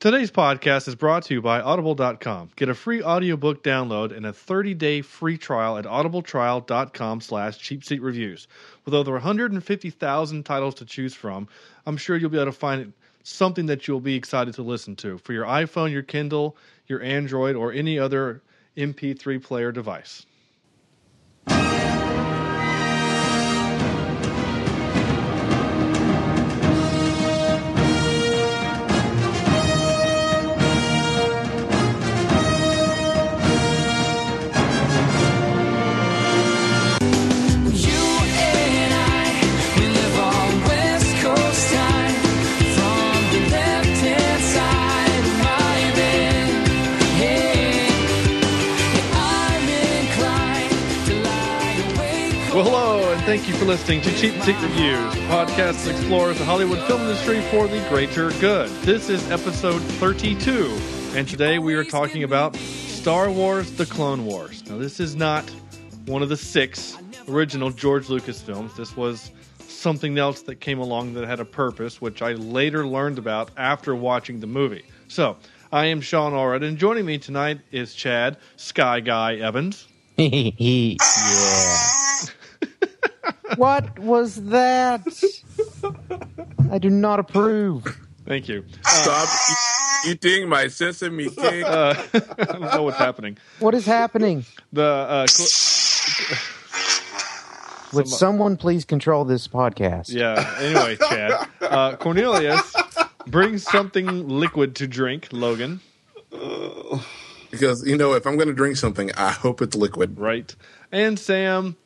Today's podcast is brought to you by Audible.com. Get a free audiobook download and a 30-day free trial at audibletrial.com slash cheapseatreviews. With over 150,000 titles to choose from, I'm sure you'll be able to find something that you'll be excited to listen to for your iPhone, your Kindle, your Android, or any other MP3 player device. Thank you for listening to Cheap Seat Reviews, a podcast that explores the Hollywood film industry for the greater good. This is episode 32, and today we are talking about Star Wars The Clone Wars. Now, this is not one of the six original George Lucas films. This was something else that came along that had a purpose, which I later learned about after watching the movie. So, I am Sean Allred, and joining me tonight is Chad Sky Guy Evans. yeah. what was that? I do not approve. Thank you. Stop e- eating my sesame cake. Uh, I don't know what's happening. What is happening? The uh, cl- Would someone please control this podcast? yeah. Anyway, Chad uh, Cornelius brings something liquid to drink. Logan, because, you know, if I'm going to drink something, I hope it's liquid. right? And Sam.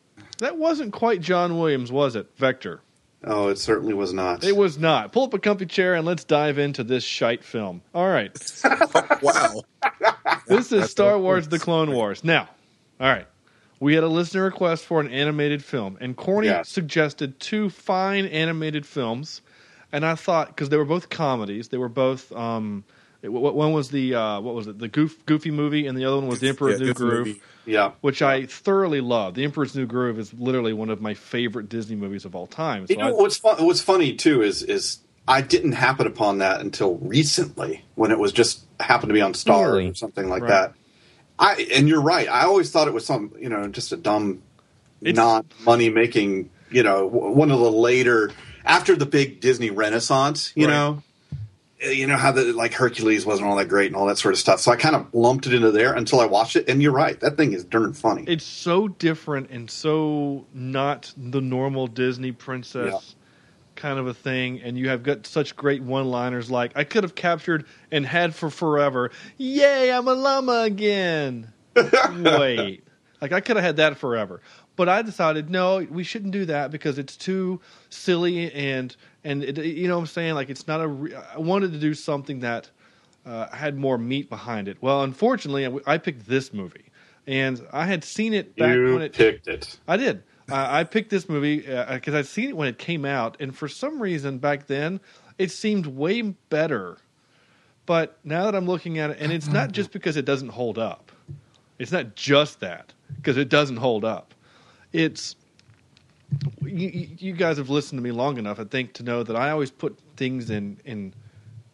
That wasn't quite John Williams, was it? Vector. Oh, it certainly was not. It was not. Pull up a comfy chair and let's dive into this shite film. All right. Wow. This is Star Wars The Clone Wars. Now, all right. We had a listener request for an animated film, and Corny Yes. suggested two fine animated films. And I thought, because they were both comedies, they were both. Um, it- what- one was the uh, what was it? The Goof, Goofy movie, and the other one was The Emperor's Yeah, New Goofy Groove, movie. Yeah. which I thoroughly love. The Emperor's New Groove is literally one of my favorite Disney movies of all time. You know I- what's fun, what's funny too is is I didn't happen upon that until recently when it was just happened to be on Starz Really? or something like Right. that. I and you're right. I always thought it was some you know just a dumb, It's- not money making you know one of the later after the big Disney Renaissance. You Right. know. You know how the like Hercules wasn't all that great and all that sort of stuff. So I kind of lumped it into there until I watched it, and you're right. That thing is darn funny. it's so different and so not the normal Disney princess Yeah. kind of a thing. And you have got such great one liners like, I could have captured and had for forever. Yay, I'm a llama again. Wait. Like, I could have had that forever. But I decided, no, we shouldn't do that because it's too silly and, and it, you know what I'm saying? Like, it's not a. Re- I wanted to do something that uh, had more meat behind it. Well, unfortunately, I, I picked this movie. And I had seen it back you when it picked it. I did. I I picked this movie because I'd seen it when it came out, and for some reason back then it seemed way better. But now that I'm looking at it, and it's not just because it doesn't hold up. It's not just that because it doesn't hold up. It's you, you guys have listened to me long enough, I think, to know that I always put things in in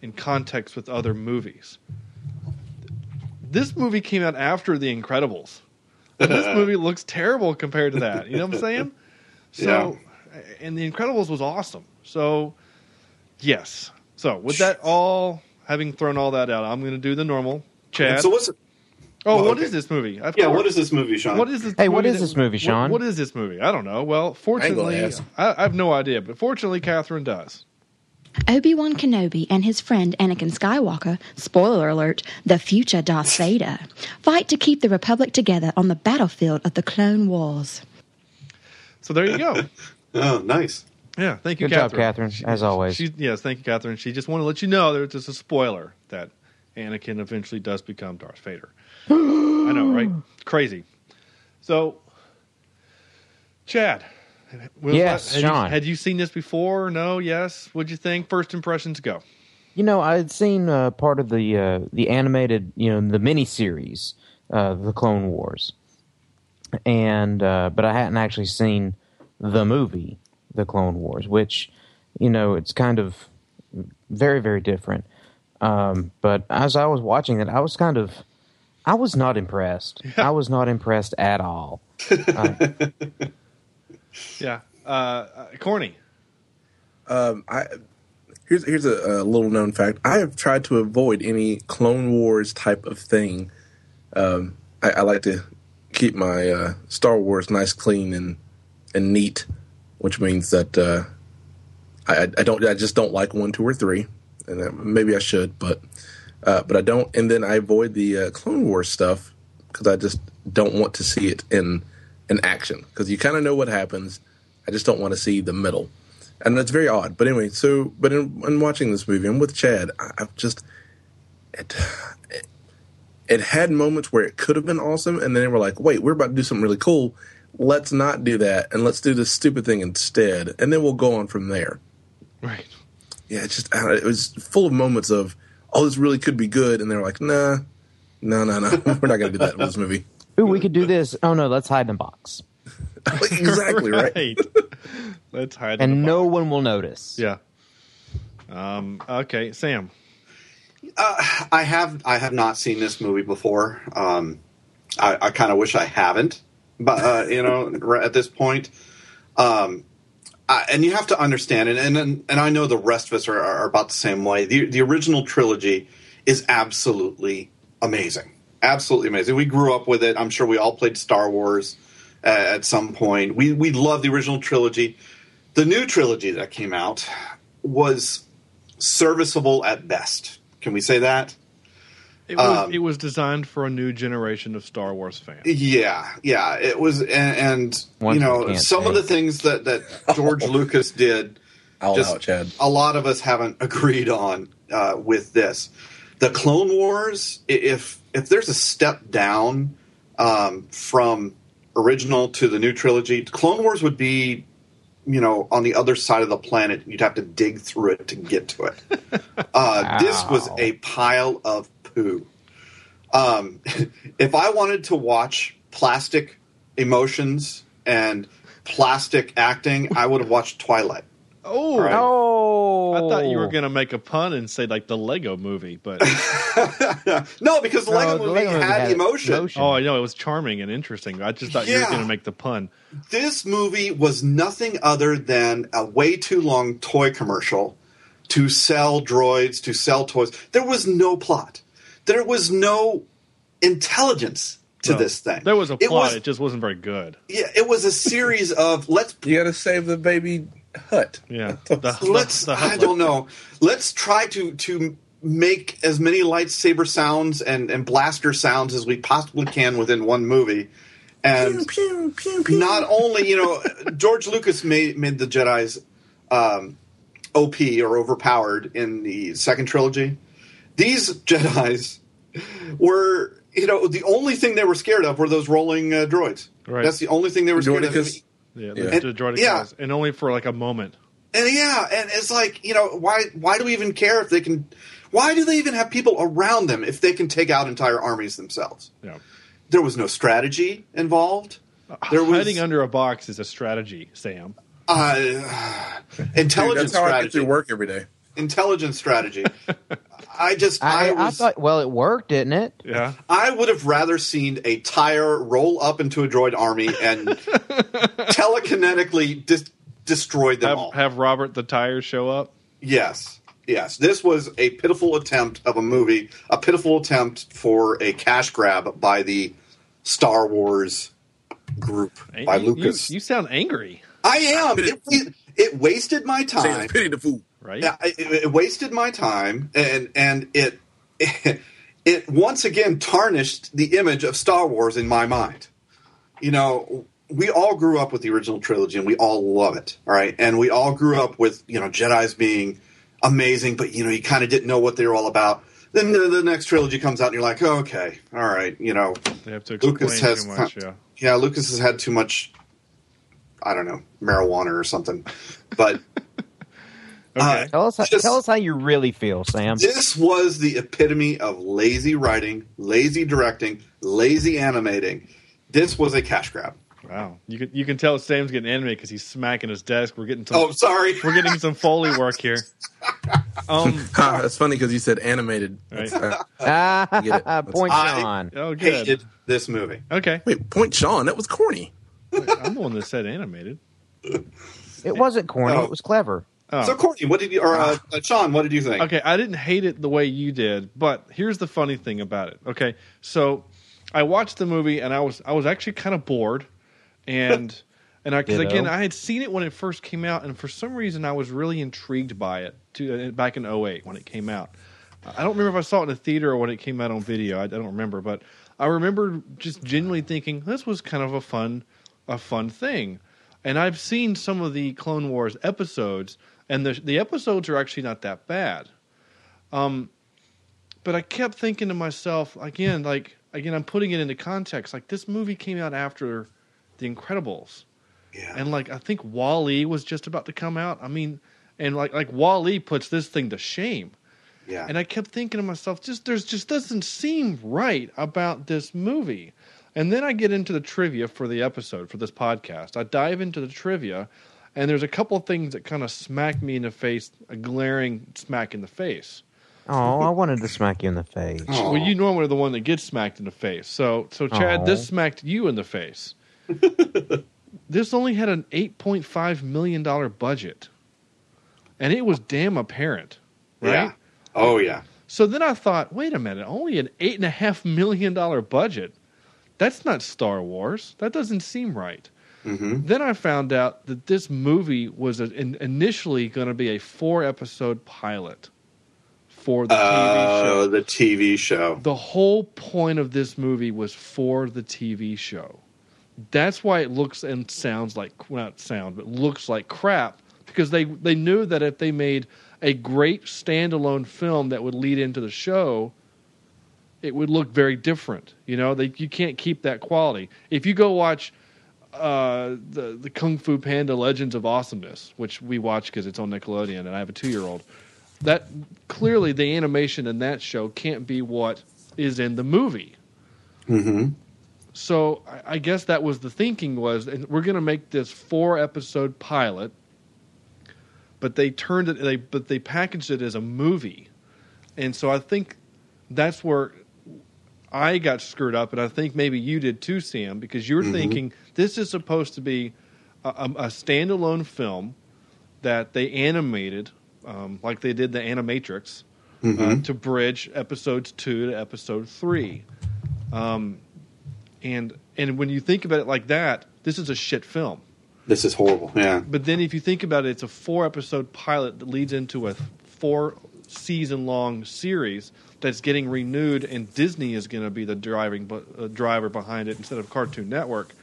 in context with other movies. This movie came out after The Incredibles. And this movie looks terrible compared to that. You know what I'm saying? So, and The Incredibles was awesome. So, yes. So, with that all, having thrown all that out, I'm going to do the normal. Chad. So what's? Oh, well, what okay. is this movie? Of Yeah, course. what is this movie, Sean? What is this? Hey, what movie is that- this movie, what- Sean? what is this movie? I don't know. Well, fortunately. I, I have no idea. But fortunately, Catherine does. Obi Wan Kenobi and his friend Anakin Skywalker, spoiler alert, the future Darth Vader, fight to keep the Republic together on the battlefield of the Clone Wars. So there you go. Oh, nice. Yeah, thank you, Good job, Catherine. Catherine, as always. She, yes, thank you, Catherine. She just wanted to let you know there's just a spoiler that Anakin eventually does become Darth Vader. I know, right? Crazy. So, Chad. Yes, that- had Sean. You, had you seen this before? No. Yes. What'd you think? First impressions go. You know, I had seen uh, part of the uh, the animated, you know, the miniseries, uh, the Clone Wars, and uh, but I hadn't actually seen the movie, the Clone Wars, which, you know, it's kind of very very different. Um, but as I was watching it, I was kind of, I was not impressed. I was not impressed at all. Yeah. Uh, uh, corny. Um, I here's here's a, a little known fact. I have tried to avoid any Clone Wars type of thing. Um, I, I like to keep my uh, Star Wars nice, clean, and and neat, which means that uh, I, I don't I just don't like one, two, or three, and uh, maybe I should, but uh, but I don't. And then I avoid the uh, Clone Wars stuff because I just don't want to see it in in action because you kind of know what happens. I just don't want to see the middle and that's very odd. But anyway, so but in, in watching this movie, I'm with Chad. I, I've just it, it it had moments where it could have been awesome, and then they were like, "Wait, we're about to do something really cool. Let's not do that, and let's do this stupid thing instead, and then we'll go on from there." Right. Yeah, it just I don't know, it was full of moments of, "Oh, this really could be good," and they're like, "Nah, no, no, no, we're not going to do that with this movie." Ooh, we could do this. Oh no, let's hide in a box, exactly right. Let's hide. in and the no box. one will notice. Yeah. Um. Okay, Sam. I have I have not seen this movie before. Um, I, I kind of wish I haven't, but uh, you know, at this point, um, I, and you have to understand, and and and I know the rest of us are, are about the same way. The the original trilogy is absolutely amazing, absolutely amazing. We grew up with it. I'm sure we all played Star Wars uh, at some point. We we love the original trilogy. The new trilogy that came out was serviceable at best. Can we say that? It was, Um, it was designed for a new generation of Star Wars fans. Yeah, yeah, it was, and, and you know, can't some of the things that that George Lucas did, I'll just allow it, Chad. a lot of us haven't agreed on uh, with this. The Clone Wars, if if there's a step down um, from original to the new trilogy, Clone Wars would be, you know, on the other side of the planet. You'd have to dig through it to get to it. Uh, This was a pile of poo. Um, if I wanted to watch plastic emotions and plastic acting, I would have watched Twilight. Oh, Right. Oh, I thought you were going to make a pun and say like the Lego movie, but no, because the No, Lego the movie Lego movie had, had emotion. emotion. oh, I know it was charming and interesting. I just thought you were going to make the pun. This movie was nothing other than a way too long toy commercial to sell droids, to sell toys. There was no plot. There was no intelligence to No, this thing. There was a It plot; was- it just wasn't very good. yeah, it was a series of let's You got to save the baby Hutt. Yeah, the, the, let's the I don't know. Let's try to to make as many lightsaber sounds and, and blaster sounds as we possibly can within one movie. And Pew, pew, pew. not only, you know, George Lucas made made the Jedi's um, OP or overpowered in the second trilogy. These Jedi's were, you know, the only thing they were scared of were those rolling uh, droids. Right. That's the only thing they were scared of. Droidekas. Yeah, Yeah. the, And- the droidekas, yeah. and only for like a moment. And yeah, and it's like, you know, why why do we even care if they can why do they even have people around them if they can take out entire armies themselves? Yeah, There was no strategy involved. There was hiding under a box is a strategy, Sam. uh, Dude, intelligence that's how I get strategy. through work every day. Intelligence strategy. I just I, I, I, thought. Well, it worked, didn't it? Yeah, I would have rather seen a tire roll up into a droid army and telekinetically dis- destroy them have, all. have Robert the Tire show up. Yes, yes. This was a pitiful attempt of a movie, a pitiful attempt for a cash grab by the Star Wars group by You- Lucas. You, you sound angry, I am. It, it, it wasted my time. it's pity the fool. Right? Yeah, it, it wasted my time, and and it, it it once again tarnished the image of Star Wars in my mind. You know, we all grew up with the original trilogy, and we all love it. All right, and we all grew up with you know Jedi's being amazing, but you know you kind of didn't know what they were all about. Then the, the next trilogy comes out, and you're like, oh, okay, all right, you know, They have to Lucas has too much. Yeah, yeah, Lucas has had too much. I don't know, marijuana or something, but. Okay. Tell us. How, Just- tell us how you really feel, Sam. This was the epitome of lazy writing, lazy directing, lazy animating. This was a cash grab. Wow, you can you can tell Sam's getting animated because he's smacking his desk. We're getting some Oh, sorry. we're getting some foley work here. Um, Ha, that's funny because you said animated. Right. Uh, Ah, Get it. Point I- Sean. oh, good. Hated this movie. Okay, wait, point Sean. That was corny. I'm the one that said animated. It wasn't corny. Oh. It was clever. Oh. So, Courtney, what did you, or uh, uh, Sean, what did you think? Okay, I didn't hate it the way you did, but here's the funny thing about it. Okay, so I watched the movie and I was I was actually kind of bored, and and I because again I had seen it when it first came out, and for some reason I was really intrigued by it to, uh, back in 08 when it came out. I don't remember if I saw it in the theater or when it came out on video. I, I don't remember, but I remember just genuinely thinking this was kind of a fun a fun thing. And I've seen some of the Clone Wars episodes, and the the episodes are actually not that bad. Um, but I kept thinking to myself again, like again, I'm putting it into context. Like this movie came out after The Incredibles, Yeah. and like I think Wall-E was just about to come out. I mean, and like like Wall-E puts this thing to shame. yeah. And I kept thinking to myself, just there's just doesn't seem right about this movie. And then I get into the trivia for the episode for this podcast. I dive into the trivia, and there's a couple of things that kind of smack me in the face, a glaring smack in the face. Oh, I wanted to smack you in the face. Oh. Well, you normally are the one that gets smacked in the face. So, so Chad, Aw. this smacked you in the face. this only had an eight point five million dollar budget, and it was damn apparent, right? Yeah. Oh, yeah. So then I thought, wait a minute, only an eight and a half million dollar budget. That's not Star Wars. That doesn't seem right. Hmm Then I found out that this movie was a, in, initially going to be a four episode pilot for the TV show. Uh, the TV show. The whole point of this movie was for the TV show. That's why it looks and sounds like not sound, but looks like crap because they they knew that if they made a great standalone film that would lead into the show, it would look very different. You know, they, you can't keep that quality. If you go watch uh, the the Kung Fu Panda Legends of Awesomeness, which we watch because it's on Nickelodeon, and I have a two year old. That clearly the animation in that show can't be what is in the movie. hmm So I, I guess that was the thinking was, and we're going to make this four episode pilot, but they turned it, they but they packaged it as a movie, and so I think that's where I got screwed up, and I think maybe you did too, Sam, because you're thinking this is supposed to be a, a, standalone film that they animated, um, like they did the Animatrix, uh, to bridge episodes two to episode three. Um, and and when you think about it like that, this is a shit film. This is horrible. Yeah. But then if you think about it, it's a four episode pilot that leads into a four season long series that's getting renewed, and Disney is going to be the driving uh, driver behind it instead of Cartoon Network.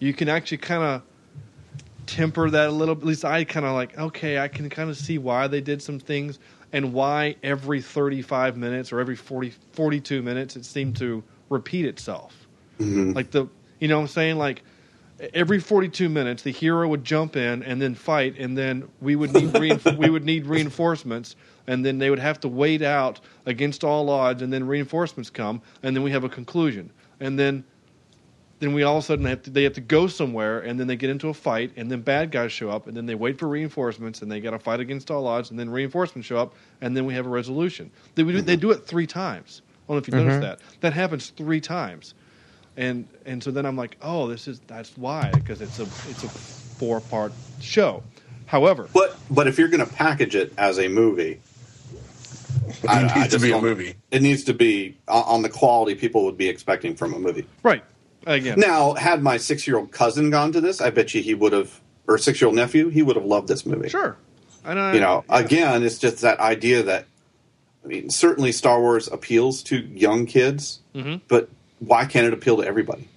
You can actually kind of temper that a little. At least I kind of like. Okay, I can kind of see why they did some things and why every 35 minutes or every 40, 42 minutes it seemed to repeat itself. Mm-hmm. Like the, you know what I'm saying? Like every 42 minutes the hero would jump in and then fight and then we would need reinf- we would need reinforcements and then they would have to wait out against all odds and then reinforcements come and then we have a conclusion. And then then we all of a sudden have to, they have to go somewhere and then they get into a fight and then bad guys show up and then they wait for reinforcements and they got to fight against all odds and then reinforcements show up and then we have a resolution. They would do, they do it three times. I don't know if you noticed mm-hmm. that. That happens three times, and and so then I'm like, oh, this is that's why because it's a it's a four part show. However, But but if you're going to package it as a movie, I- It I needs to be a movie. It needs to be uh, on the quality people would be expecting from a movie. right again, Now, had my six year old cousin gone to this, I bet you he would have, or six year old nephew, he would have loved this movie. sure, and I, You know, yeah. again, it's just that idea that, I mean, certainly Star Wars appeals to young kids, Mm-hmm. but why can't it appeal to everybody?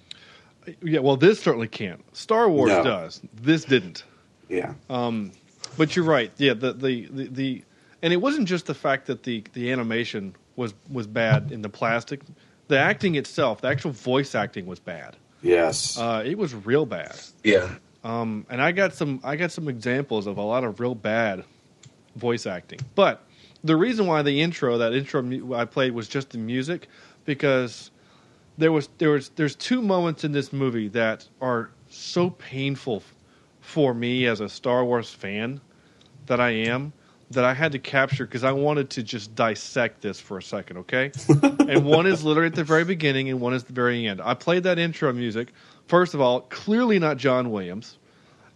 yeah, well, this certainly can't. Star Wars No. does. This didn't. Yeah. But you're right. Yeah, the, the the the and it wasn't just the fact that the the animation was was bad in the plastic. The acting itself, the actual voice acting was bad. yes. Uh, it was real bad. Yeah. Um, and I got some I got some examples of a lot of real bad voice acting. But the reason why the intro that intro mu- I played was just the music because there was there was there's two moments in this movie that are so painful for me as a Star Wars fan that I am that I had to capture because I wanted to just dissect this for a second, okay? and one is literally at the very beginning, and one is the very end. I played that intro music. First of all, clearly not John Williams.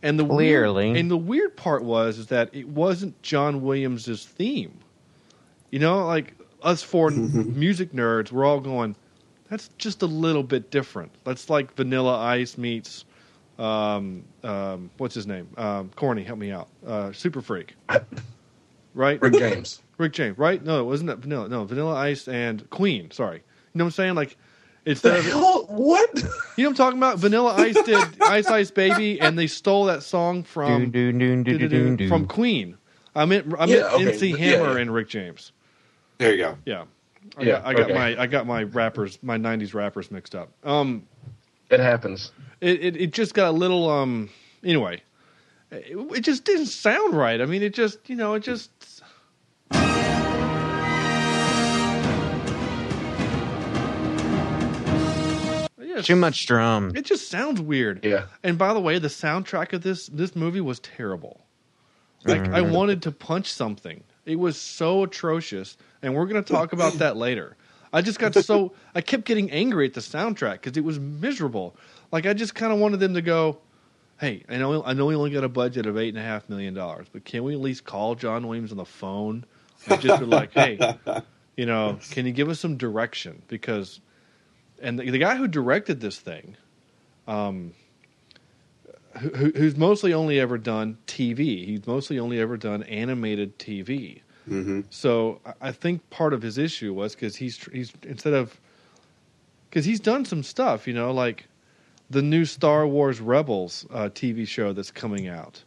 And the Clearly. weird, and the weird part was is that it wasn't John Williams's theme. You know, like us four music nerds, we're all going, that's just a little bit different. That's like Vanilla Ice meets, um, um, what's his name? Um, Corny, help me out. Uh, Super Freak. Right? Rick James. Rick James, right? No, it wasn't that Vanilla. No, Vanilla Ice and Queen. Sorry. You know what I'm saying? Like, instead the of. What? you know what I'm talking about? Vanilla Ice did Ice Ice Baby, and they stole that song from from Queen. I meant I meant Yeah, okay, MC Hammer yeah. and Rick James. There you go. Yeah, I Yeah, got, I got okay. my I got my rappers my '90s rappers mixed up. Um, It happens. it, it it just got a little um. Anyway, it, it just didn't sound right. I mean, it just you know it just. Yeah, Too much drum. It just sounds weird. Yeah. And by the way, the soundtrack of this this movie was terrible. Like I wanted to punch something. It was so atrocious, and we're going to talk about that later. I just got so I kept getting angry at the soundtrack because it was miserable. Like I just kind of wanted them to go, "Hey, I know I know we only got a budget of eight and a half million dollars, but can we at least call John Williams on the phone and just be like, hey, you know, can you give us some direction? Because, and the, the guy who directed this thing, um, who, who- who's mostly only ever done TV. He's mostly only ever done animated TV. hmm So I- I think part of his issue was because he's he's instead of because he's done some stuff, you know, like the new Star Wars Rebels uh, TV show that's coming out.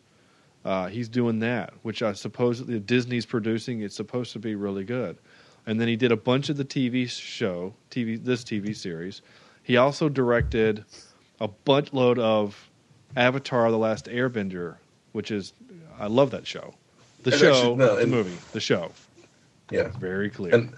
Uh, he's doing that, which I suppose Disney's producing. It's supposed to be really good. And then he did a bunch of the TV show, TV this TV series. He also directed a buttload of Avatar: The Last Airbender, which is I love that show. The And show, actually, no, the and- movie, the show. Yeah. Very clear. And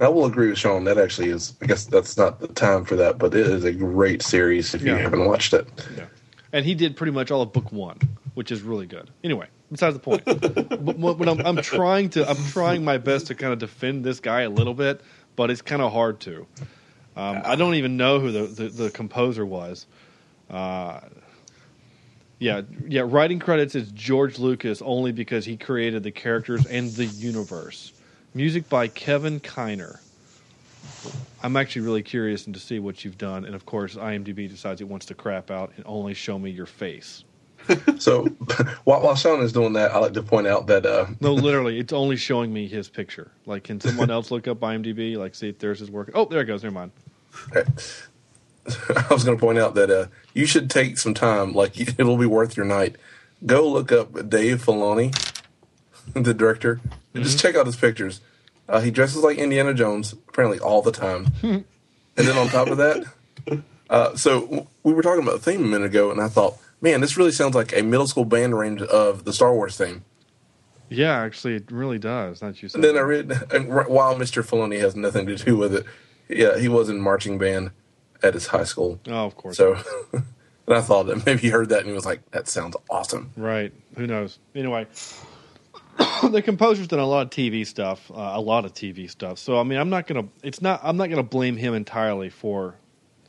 I will agree with Sean. That actually is. I guess that's not the time for that, but it is a great series if you haven't watched it. Yeah. And he did pretty much all of book one, which is really good. Anyway, besides the point. but when I'm, I'm trying to, I'm trying my best to kind of defend this guy a little bit, but it's kind of hard to. Um, I don't even know who the, the, the composer was. Uh, yeah, yeah. Writing credits is George Lucas only because he created the characters and the universe. Music by Kevin Kiner. I'm actually really curious and to see what you've done, and of course, IMDb decides it wants to crap out and only show me your face. So while, while Sean is doing that, I like to point out that uh, No, literally, it's only showing me his picture. Like, can someone else look up IMDb, like see if theirs is working? Oh, there it goes. Never mind. I was going to point out that uh, you should take some time. Like it'll be worth your night. Go look up Dave Filoni, the director, and just check out his pictures. Uh, he dresses like Indiana Jones apparently all the time. and then on top of that, uh, so we were talking about the theme a minute ago, and I thought, man, this really sounds like a middle school band range of the Star Wars theme. Yeah, actually, it really does. Not you. And then I read, and r- while Mr. Filoni has nothing to do with it, yeah, he was in marching band at his high school. Oh, of course. So, and I thought that maybe he heard that and he was like, "That sounds awesome." Right. Who knows? Anyway, the composer's done a lot of TV stuff, uh, a lot of TV stuff. So I mean, I'm not gonna. It's not. I'm not gonna blame him entirely for.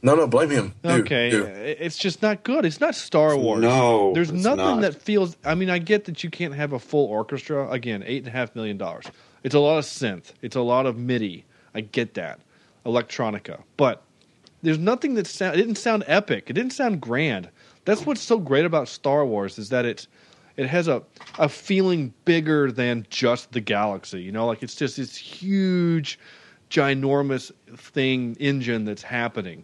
No, no, blame him. Dude, okay, dude. it's just not good. It's not Star Wars. No, there's it's nothing not. that feels. I mean, I get that you can't have a full orchestra. Again, eight and a half million dollars. It's a lot of synth. It's a lot of MIDI. I get that, electronica, but there's nothing that sound. It didn't sound epic. It didn't sound grand. That's what's so great about Star Wars is that it's it has a a feeling bigger than just the galaxy. You know, like it's just this huge, ginormous thing engine that's happening.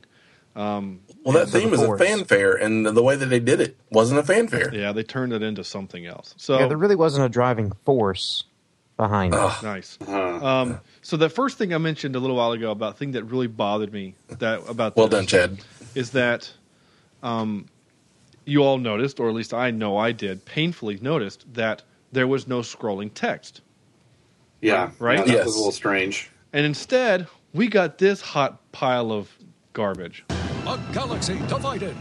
Um, Well, that For the theme is a fanfare, and the way that they did it wasn't a fanfare. yeah, they turned it into something else. So Yeah, there really wasn't a driving force behind it. Nice. Uh, Um, so the first thing I mentioned a little while ago about thing that really bothered me that about Well this done, Chad. is that um, you all noticed, or at least I know I did, painfully noticed that there was no scrolling text, yeah, Right? Yeah, that Yes. was a little strange. and instead we got this hot pile of garbage. A galaxy divided.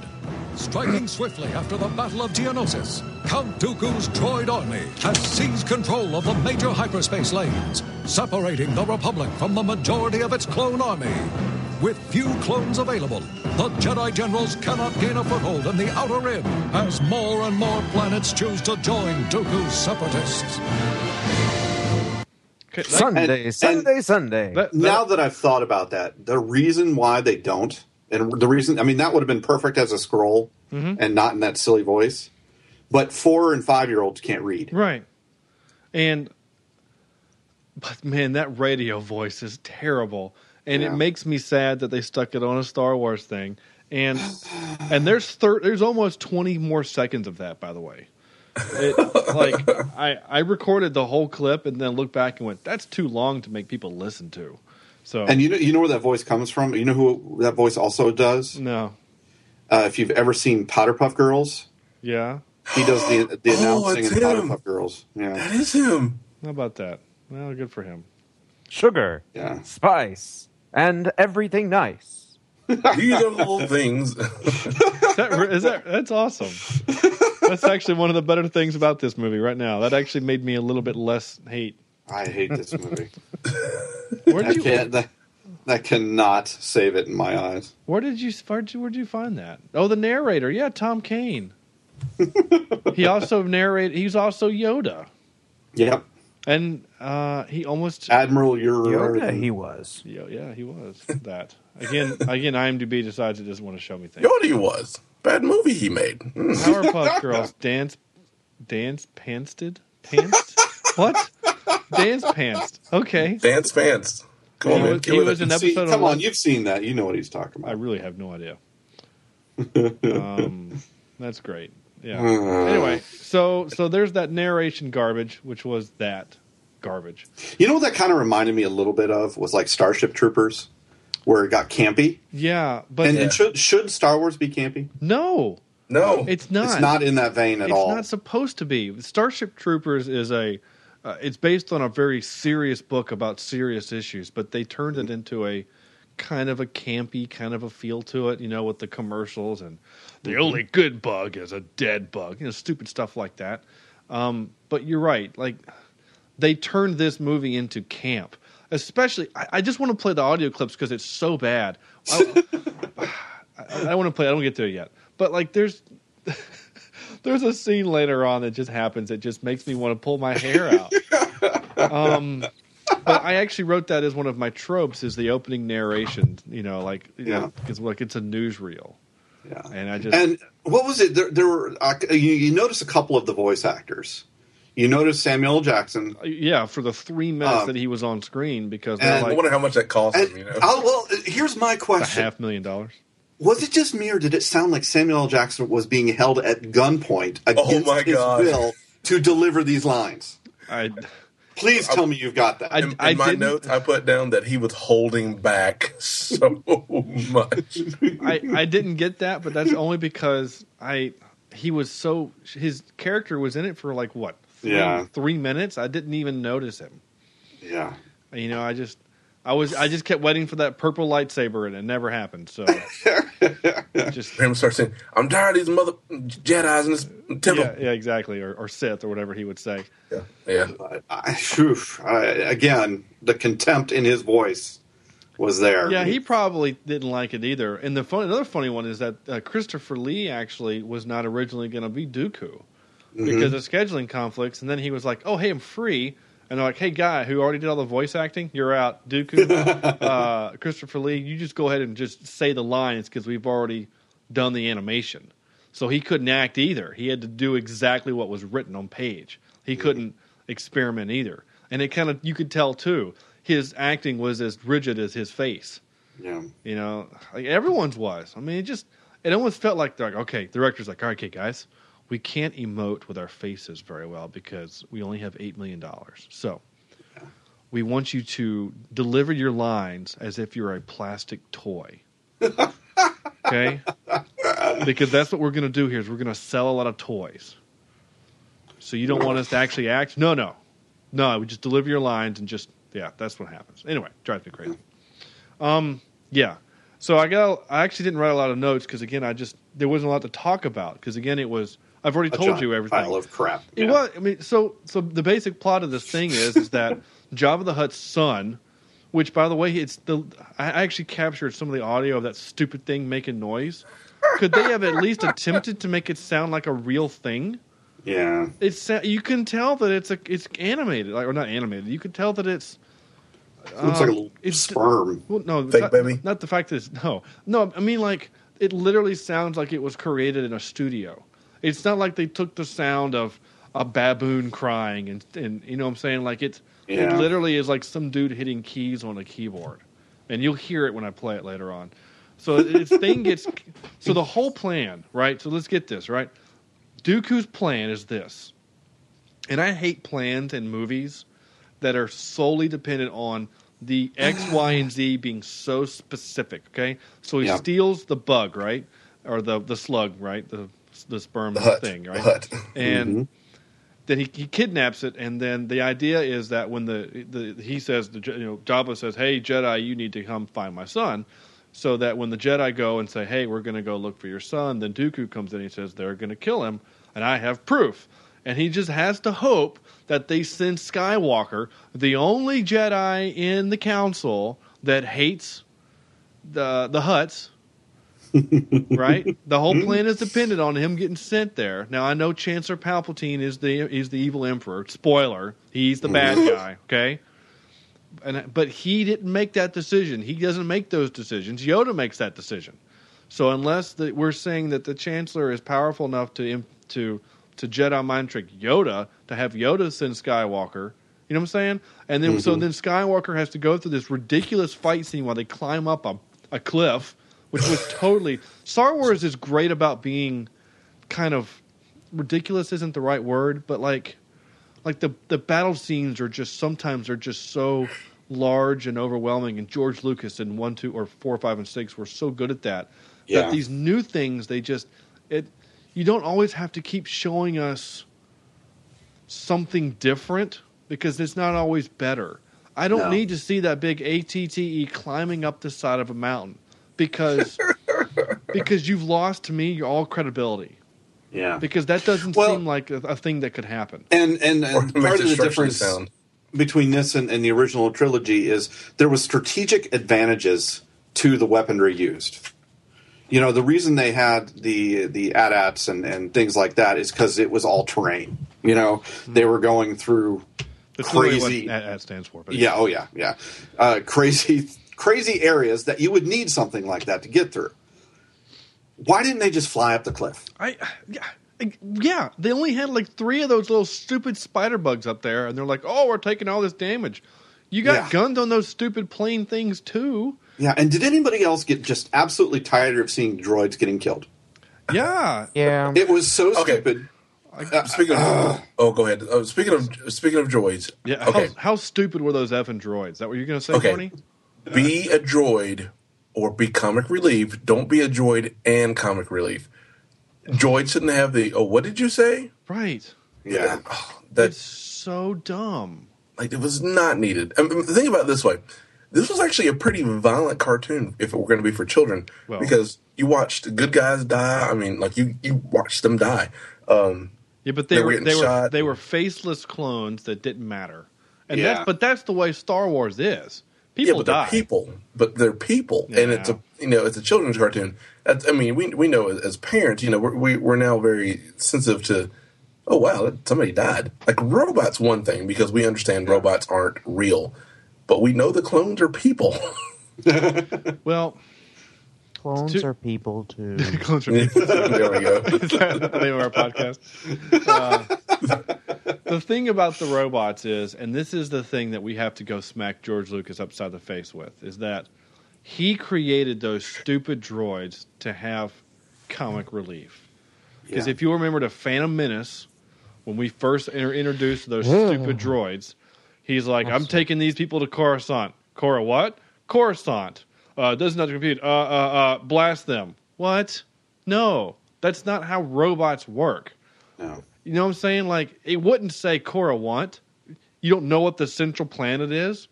Striking swiftly after the Battle of Geonosis, Count Dooku's droid army has seized control of the major hyperspace lanes, separating the Republic from the majority of its clone army. With few clones available, the Jedi generals cannot gain a foothold in the Outer Rim as more and more planets choose to join Dooku's separatists. Okay, that- Sunday, and- Sunday, Sunday. that- that- now that I've thought about that, the reason why they don't, and the reason, I mean, that would have been perfect as a scroll mm-hmm. and not in that silly voice. But four and five year olds can't read. Right. And but man, that radio voice is terrible. And it makes me sad that they stuck it on a Star Wars thing. And and there's thir- there's almost 20 more seconds of that by the way. It, like I I recorded the whole clip and then looked back and went that's too long to make people listen to. So And you know, you know where that voice comes from. You know who that voice also does. no. Uh, if you've ever seen Powder Puff Girls, Yeah. he does the the Oh, announcing it's in Powder him. Puff Girls. Yeah, That is him. How about that? Well, good for him. Sugar, yeah. spice, and everything nice. These are the little things. Is that, that that's awesome. That's actually one of the better things about this movie right now. That actually made me a little bit less hate. I hate this movie. Where I did you can't. That, that cannot save it in my eyes. where did you where did you, where did you find that? Oh, the narrator. Yeah, Tom Kane. he also narrated. He's also Yoda, Yep, and uh, he almost. Admiral, you're Yoda, he was. Yeah, yeah, he was that again. Again, IMDb decides it doesn't want to show me things. Yoda he was. Bad movie he made. Powerpuff Girls dance, dance pantsed, pants. what? Dance pants. Okay. Dance pants. Come on, He man. was- Kill he it. was an episode of come on, Lon- you've seen that. You know what he's talking about. I really have no idea. um, that's great. Yeah. anyway, so so there's that narration garbage, which was that garbage. You know what that kind of reminded me a little bit of was like Starship Troopers, where it got campy. Yeah, but And, and should should Star Wars be campy? no, no. it's not. It's not in that vein at It's all. It's not supposed to be. Starship Troopers is a. Uh, it's based on a very serious book about serious issues, but they turned it into a kind of a campy kind of a feel to it, you know, with the commercials and the only good bug is a dead bug, you know, stupid stuff like that. Um, but you're right, like they turned this movie into camp. Especially, I, I just want to play the audio clips because it's so bad. I, I, I want to play. I don't get there yet, but like, there's there's a scene later on that just happens that just makes me want to pull my hair out. um, but I actually wrote that as one of my tropes is the opening narration. You know, like you Yeah. know, because like it's a newsreel, yeah. and I just And what was it? There, there were uh, you, you notice a couple of the voice actors. You notice Samuel Jackson. yeah for the three minutes Um, that he was on screen because they're and I wonder how much that cost And, him, you know? oh, well, here's my a question: half million dollars. Was it just me, or did it sound like Samuel L. Jackson was being held at gunpoint against Oh my his God. will to deliver these lines? I Please tell me you've got that. I- in, in my didn't- notes, I put down that he was holding back so much. I, I didn't get that, but that's only because I he was so his character was in it for like what three, Yeah. three minutes. I didn't even notice him. yeah. You know, I just I was I just kept waiting for that purple lightsaber and it never happened. So just Him starts saying, "I'm tired of these mother Jedi's in this temple." yeah, yeah, exactly, or, or Sith or whatever he would say. Yeah, yeah. But I, I, again, the contempt in his voice was there. Yeah, he probably didn't like it either. And the fun, another funny one is that uh, Christopher Lee actually was not originally going to be Dooku because of scheduling conflicts. And then he was like, "Oh, hey, I'm free." And they're like, "Hey, guy who already did all the voice acting, you're out. Dooku, uh, Christopher Lee, you just go ahead and just say the lines because we've already done the animation." So he couldn't act either. He had to do exactly what was written on page. He couldn't experiment either. And it kind of you could tell too. His acting was as rigid as his face. Yeah. You know, like everyone's was. I mean, it just it almost felt like they're like, okay, the director's like, all right, okay, guys, we can't emote with our faces very well because we only have eight million dollars. So we want you to deliver your lines as if you're a plastic toy. okay? Because that's what we're gonna do here is we're gonna sell a lot of toys. So you don't want us to actually act? No, no. No, we just deliver your lines and just yeah, that's what happens. Anyway, drives me crazy. Um, yeah. So I got. I actually didn't write a lot of notes because again, I just there wasn't a lot to talk about because again, it was. I've already A told giant you everything. pile of crap. It Yeah. was. I mean, so so the basic plot of this thing is is that Jabba the Hutt's son, which by the way, it's the I actually captured some of the audio of that stupid thing making noise. Could they have at least attempted to make it sound like a real thing? Yeah. It's you can tell that it's a it's animated, like or not animated. You can tell that it's Looks like a um, little it's- sperm. well, no, Fake not, baby? Not the fact that it's no, no. I mean, like it literally sounds like it was created in a studio. It's not like they took the sound of a baboon crying and and you know what I'm saying. Like it's Yeah. it literally is like some dude hitting keys on a keyboard, and you'll hear it when I play it later on. So this thing gets so the whole plan, right? So let's get this right. Dooku's plan is this, and I hate plans in movies that are solely dependent on the X, Y, and Z being so specific. Okay, so he Yeah. steals the bug, right, or the the slug, right, the the sperm The thing, The right, Hutt. and mm-hmm. then he, he kidnaps it, and then the idea is that when the, the he says the you know Jabba says, "Hey Jedi, you need to come find my son," so that when the Jedi go and say, "Hey, we're going to go look for your son," then Dooku comes in and he says, "They're going to kill him," and I have proof, and he just has to hope that they send Skywalker, the only Jedi in the Council that hates the the Hutts, right? The whole plan is dependent on him getting sent there. Now I know Chancellor Palpatine is the is the evil emperor. Spoiler: he's the bad mm-hmm. guy. Okay, and but he didn't make that decision. He doesn't make those decisions. Yoda makes that decision. So unless the, we're saying that the Chancellor is powerful enough to to to Jedi mind trick Yoda to have Yoda send Skywalker. You know what I'm saying? And then so mm-hmm. then Skywalker has to go through this ridiculous fight scene while they climb up a, a cliff, which was totally Star Wars is great about being kind of ridiculous isn't the right word, but like like the the battle scenes are just sometimes are just so large and overwhelming and George Lucas in one, two or four, five, and six were so good at that. Yeah. That these new things they just it you don't always have to keep showing us something different because it's not always better. I don't No. need to see that big ATTE climbing up the side of a mountain because because you've lost to me all credibility Yeah. because that doesn't Well- seem like a, a thing that could happen. And and, and part of the difference sound. between this and, and the original trilogy is there was strategic advantages to the weaponry used. You know, the reason they had the the AT-ATs and, and things like that is because it was all terrain. You know, they were going through That's literally crazy. what that stands for. But yeah, oh yeah, yeah, uh, crazy, crazy areas that you would need something like that to get through. Why didn't they just fly up the cliff? I yeah. Yeah, they only had like three of those little stupid spider bugs up there, and they're like, "Oh, we're taking all this damage." You got Yeah. guns on those stupid plane things too. Yeah, and did anybody else get just absolutely tired of seeing droids getting killed? Yeah, Yeah. It was so Okay. stupid. Uh, speaking of, oh, go ahead. Oh, speaking of speaking of droids, yeah. Okay, How, how stupid were those effing droids? That what you're gonna say, Okay. Tony? Be a droid or be comic relief. Don't be a droid and comic relief. Droid shouldn't have the. Oh, what did you say? Right. Yeah, It's so dumb. like it was not needed. I mean, think about it this way: this was actually a pretty violent cartoon if it were going to be for children, Well- because you watched good guys die. I mean, like you you watched them die. Um, Yeah, but they, They were were getting they were shot. they were faceless clones that didn't matter. And Yeah. that's but that's the way Star Wars is. Yeah, but die. they're people, but they're people, and it's a you know it's a children's cartoon. That's, I mean, we we know as, as parents, you know, we're we, we're now very sensitive to. Oh wow, somebody died. Like robots, one thing because we understand robots aren't real, but we know the clones are people. Well, Clones Two- are people too. clones are people. there we go. Is that the name of our podcast? Uh, the thing about the robots is, and this is the thing that we have to go smack George Lucas upside the face with, is that he created those stupid droids to have comic relief. Because Yeah. if you remember the Phantom Menace, when we first inter- introduced those stupid droids, he's like, "I'm taking these people to Coruscant." Cora, what? Coruscant. Uh, does not compute. Uh, uh, uh, blast them. What? No, that's not how robots work. no. You know what I'm saying? Like, it wouldn't say Cora want. You don't know what the central planet is.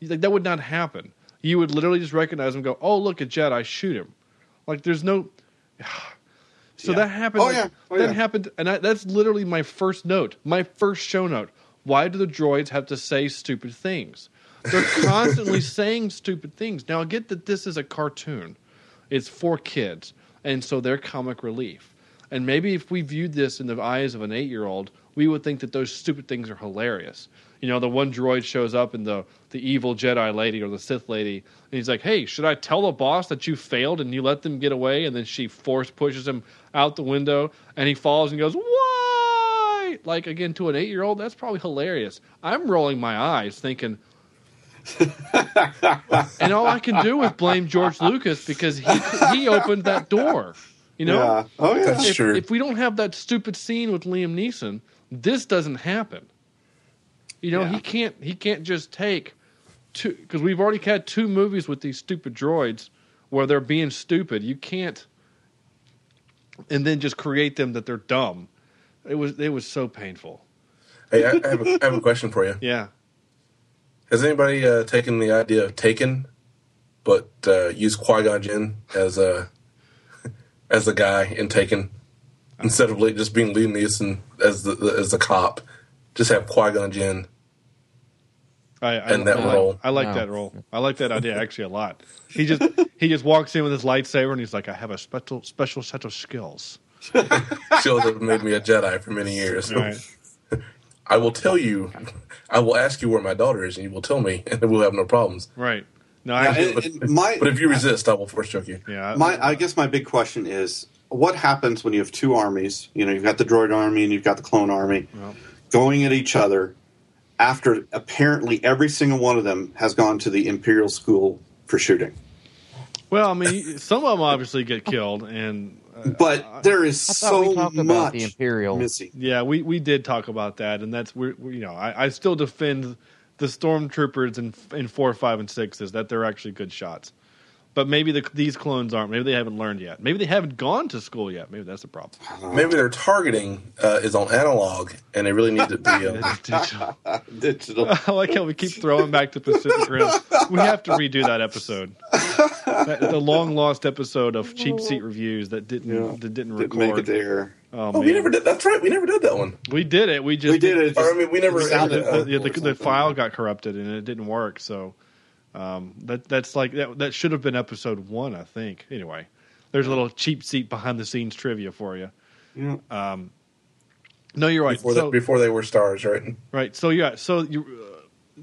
Like that would not happen. you would literally just recognize him. Go, oh look, a Jedi, shoot him. Like there's no. So Yeah. that happened. Oh, like, yeah. Oh, that yeah. happened, and I, that's literally my first note, my first show note. Why do the droids have to say stupid things? They're constantly saying stupid things. Now I get that this is a cartoon; it's for kids, and so they're comic relief. And maybe if we viewed this in the eyes of an eight-year-old, we would think that those stupid things are hilarious. You know, the one droid shows up and the the evil Jedi lady or the Sith lady, and he's like, "Hey, should I tell the boss that you failed and you let them get away?" And then she force pushes him out the window, and he falls and goes, "Why?" Like again, to an eight-year-old, that's probably hilarious. I'm rolling my eyes, thinking. and all I can do is blame George Lucas because he he opened that door. You know, Yeah. Oh yeah. That's if, true. if we don't have that stupid scene with Liam Neeson, this doesn't happen. You know, Yeah. he can't he can't just take two because we've already had two movies with these stupid droids where they're being stupid. You can't and then just create them that they're dumb. It was it was so painful. Hey, I, I, have a, I have a question for you. Yeah. Has anybody uh, taken the idea of Taken, but uh, use Qui Gon Jinn as a as a guy in Taken instead of like, just being Liam Neeson as the, the as the cop? Just have Qui Gon Jinn. I, I, And that I like, role. I like No. that role. I like that idea actually a lot. He just he just walks in with his lightsaber and he's like, I have a special special set of skills. Shows have made me a Jedi for many years. Right. I will tell you. I will ask you where my daughter is, and you will tell me, and we'll have no problems. Right. No, Yeah, I, and- But, and my but if you resist, I will force choke you. yeah. my I guess my big question is what happens when you have two armies? You know, you've got the droid army and you've got the clone army Well. going at each other after apparently every single one of them has gone to the Imperial School for shooting. Well, I mean, some of them obviously get killed, and uh, But there is I thought we so much about the Imperial. missing. yeah, we we did talk about that, and that's we're, we you know I, I still defend the stormtroopers in in four, five, and six is that they're actually good shots. But maybe the, these clones aren't. Maybe they haven't learned yet. Maybe they haven't gone to school yet. Maybe that's the problem. Maybe their targeting uh, is on analog, and they really need to be. Um, Digital. Digital. I like how we keep throwing back to Pacific Rim. We have to redo that episode. That, the long lost episode of cheap seat reviews that didn't Yeah. that didn't Didn't record. make it there. Oh, oh, we never did. That's right. We never did that one. We did it. We just We did it. Or, I mean, we never- it sounded uh, the, yeah, the, the file got corrupted and it didn't work. So um, that that's like that that should have been episode one, I think. Anyway, there's a little cheap seat behind the scenes trivia for you. Yeah. No, you're right. Before, so, they, before they were stars, right? right. So yeah. So you. Uh,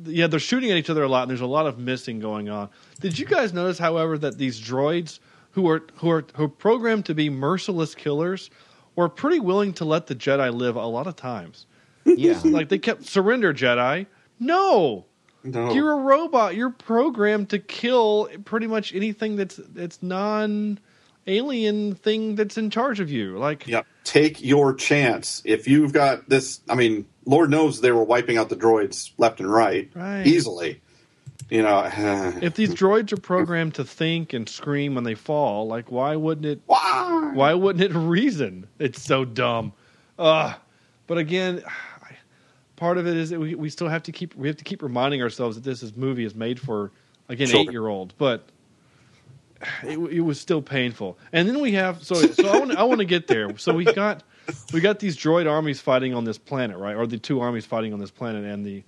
yeah, they're shooting at each other a lot, and there's a lot of missing going on. Did you guys notice, however, that these droids, who are who are who are programmed to be merciless killers, were pretty willing to let the Jedi live a lot of times? Yeah. like they kept surrender Jedi. No, No. You're a robot. You're programmed to kill pretty much anything that's that's non alien thing that's in charge of you. Like Yep. Take your chance. If you've got this, I mean, Lord knows they were wiping out the droids left and right, Right. easily. You know, if these droids are programmed to think and scream when they fall, like why wouldn't it Why? why wouldn't it reason? It's so dumb. Ugh. But again, part of it is that we, we still have to keep we have to keep reminding ourselves that this is movie is made for again Children. eight year old, but it, it was still painful. And then we have so so I want I want to get there. So we got we got these droid armies fighting on this planet, right? Or the two armies fighting on this planet, and the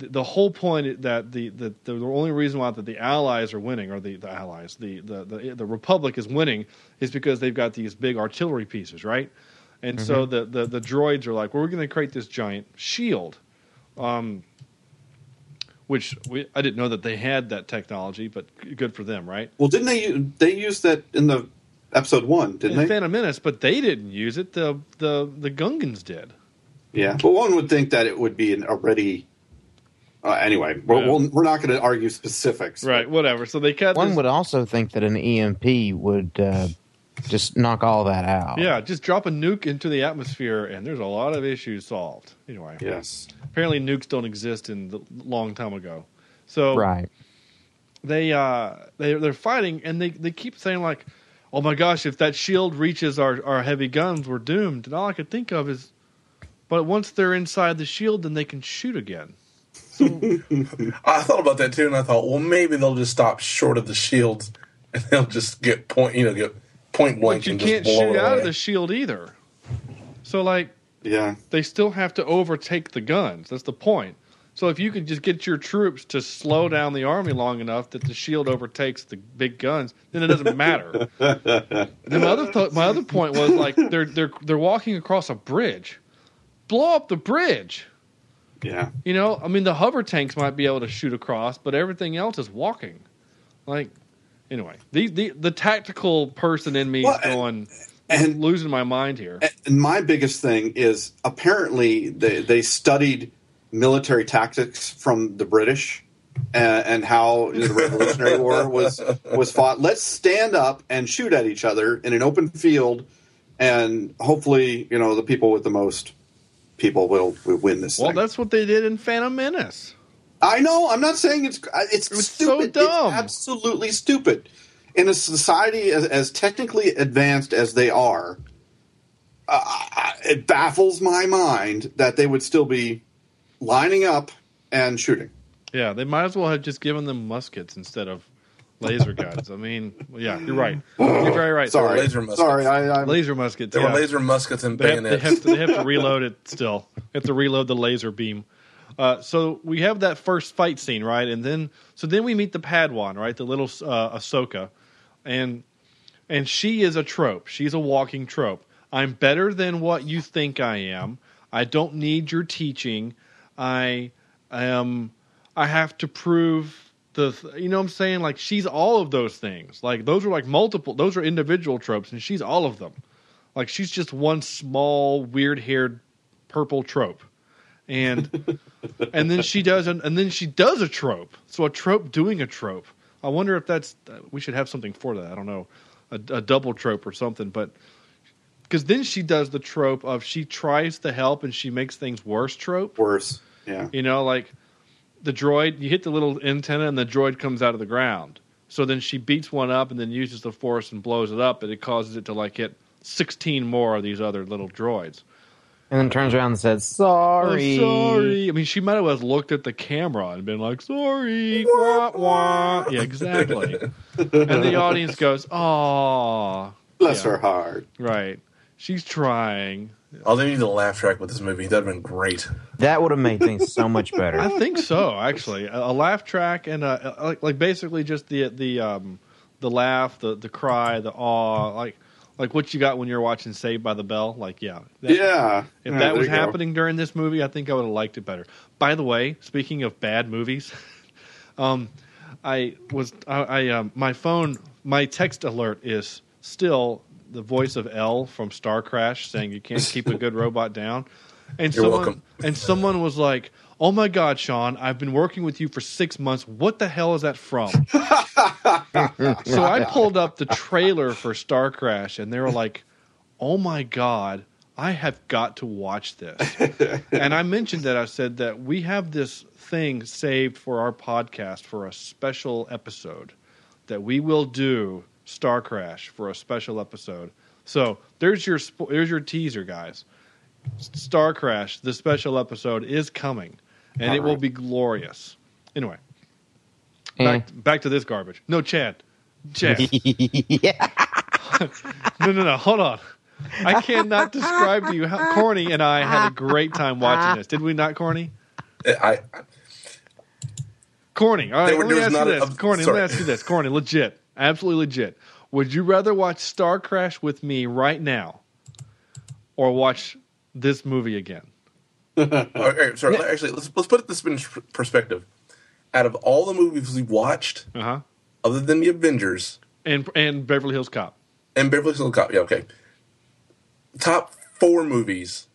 the, the whole point that the, the the only reason why that the allies are winning, or the, the allies, the, the the the republic is winning, is because they've got these big artillery pieces, right? And so the, the the droids are like, well, we're going to create this giant shield, um, which we I didn't know that they had that technology, but good for them, right? Well, didn't they? They used that in the episode one, didn't In they? Phantom Menace, but they didn't use it. The the the Gungans did. Yeah, but one would think that it would be an already. Uh, anyway, we're, Yeah. we'll, we're not going to argue specifics. Right, whatever. So they cut One this- would also think that an EMP would uh, just knock all that out. Yeah, just drop a nuke into the atmosphere, and there's a lot of issues solved. Anyway, Yes. apparently nukes don't exist in the long time ago. So Right. they uh they they're fighting, and they they keep saying like, "Oh my gosh, if that shield reaches our our heavy guns, we're doomed." And all I could think of is, but once they're inside the shield, then they can shoot again. I thought about that too, and I thought, well, maybe they'll just stop short of the shields, and they'll just get point, you know, get point blank But you and can't just blow shoot out of the shield either. So like Yeah. they still have to overtake the guns. That's the point. So if you could just get your troops to slow down the army long enough that the shield overtakes the big guns, then it doesn't matter. then my other th- my other point was like they're they're they're walking across a bridge. Blow up the bridge. Yeah. You know, I mean the hover tanks might be able to shoot across, but everything else is walking. Like anyway, the the, the tactical person in me Well, is going and- losing my mind here. And my biggest thing is apparently they, they studied military tactics from the British and, and how the Revolutionary War was was fought. Let's stand up and shoot at each other in an open field, and hopefully, you know, the people with the most people will, will win this. Well, thing. that's what they did in Phantom Menace. I know. I'm not saying it's it's, It's so stupid. dumb. It's absolutely stupid. In a society as, as technically advanced as they are, uh, it baffles my mind that they would still be lining up and shooting. Yeah, they might as well have just given them muskets instead of laser guns. I mean, yeah, you're right. You're very right. Sorry, laser muskets. sorry. I, I laser muskets. There yeah. were laser muskets and They have, they, have to, they have to reload it still. They have to reload the laser beam. Uh, so we have that first fight scene, right? And then so then we meet the Padawan, right? The little uh, Ahsoka, and and she is a trope. She's a walking trope. I'm better than what you think I am. I don't need your teaching. I am. I have to prove the. You know what I'm saying? Like she's all of those things. Like those are like multiple. Those are individual tropes, and she's all of them. Like she's just one small weird haired purple trope. And and then she does an, and then she does a trope. So a trope doing a trope. I wonder if that's we should have something for that. I don't know. A, a double trope or something, but because then she does the trope of she tries to help and she makes things worse trope. worse. Yeah. You know, like the droid, you hit the little antenna and the droid comes out of the ground. So then she beats one up and then uses the force and blows it up, and it causes it to like hit 16 more of these other little droids. And then turns around and says, "Sorry." Oh, sorry. I mean, she might have looked at the camera and been like, sorry. Wah, wah. Yeah, exactly. and the audience goes, oh. Bless Yeah. her heart. Right. She's trying. Oh, they needed a laugh track with this movie. That'd have been great. That would have made things so much better. I think so, actually. A, a laugh track and a, a- like, like basically just the the um the laugh, the the cry, the awe, like like what you got when you're watching Saved by the Bell. Like, yeah, that- Yeah. If Yeah, that was happening during this movie, I think I would have liked it better. By the way, speaking of bad movies, um, I was I, I um, my phone my text alert is still the voice of L from Star Crash saying you can't keep a good robot down, and You're someone welcome. and someone was like, "Oh my God, Sean, I've been working with you for six months. What the hell is that from?" so I pulled up the trailer for Star Crash, and they were like, "Oh my god, I have got to watch this." and I mentioned that I said that we have this thing saved for our podcast for a special episode that we will do Star Crash for a special episode. So there's your spo- there's your teaser, guys. Star Crash, the special episode is coming, and it will be glorious. Anyway, Eh. back back to this garbage. No, Chad. Chad. yeah. No, no, no. Hold on. I cannot describe to you how Corny and I had a great time watching this. Did we not, Corny? I, I Corny. All right, let me ask you this. a- Corny, let me ask you this. Corny, legit. Absolutely legit. Would you rather watch Star Crash with me right now or watch this movie again? okay, sorry. Actually, let's let's put this in perspective. Out of all the movies we've watched, Uh huh. other than the Avengers And and Beverly Hills Cop. and Beverly Hills Cop, yeah, okay. Top four movies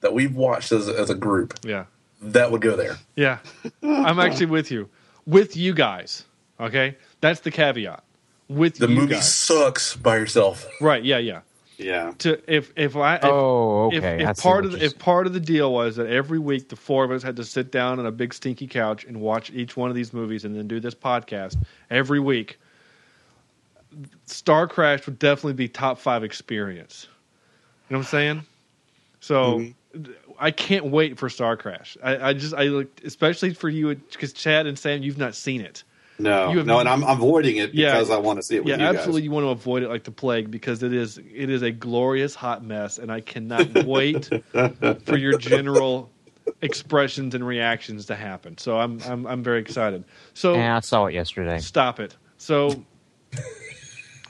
that we've watched as as a group Yeah. that would go there. Yeah. I'm actually with you. With you guys. Okay? That's the caveat. With The you movie guys. sucks by yourself. Right, yeah, yeah. Yeah. to if if I if, Oh, okay. I if part of the, if part of the deal was that every week the four of us had to sit down on a big stinky couch and watch each one of these movies and then do this podcast every week, Star Crash would definitely be top five experience. You know what I'm saying? So mm-hmm. I can't wait for Star Crash. I, I just I look especially for you because Chad and Sam, you've not seen it. No, You have- no, and I'm avoiding it Yeah. because I want to see it with yeah, you absolutely. guys. You want to avoid it like the plague because it is it is a glorious hot mess, and I cannot wait for your general expressions and reactions to happen. So I'm I'm I'm very excited. So Yeah, I saw it yesterday. stop it. So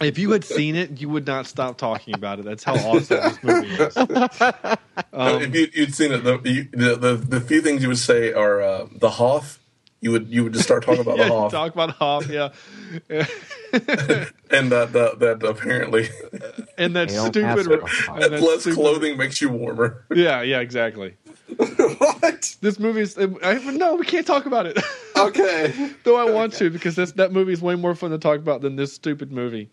if you had seen it, you would not stop talking about it. That's how awesome this movie is. Um, if you, you'd seen it, the, you, the, the the few things you would say are uh, the Hoff. You would you would just start talking about yeah, the Hoff, talk about Hoff, yeah, and that that, that apparently and that stupid, ask and that less stupid- clothing makes you warmer. Yeah, yeah, exactly. what? This movie is. I, no, we can't talk about it. Okay. Though I want to because this, that movie is way more fun to talk about than this stupid movie.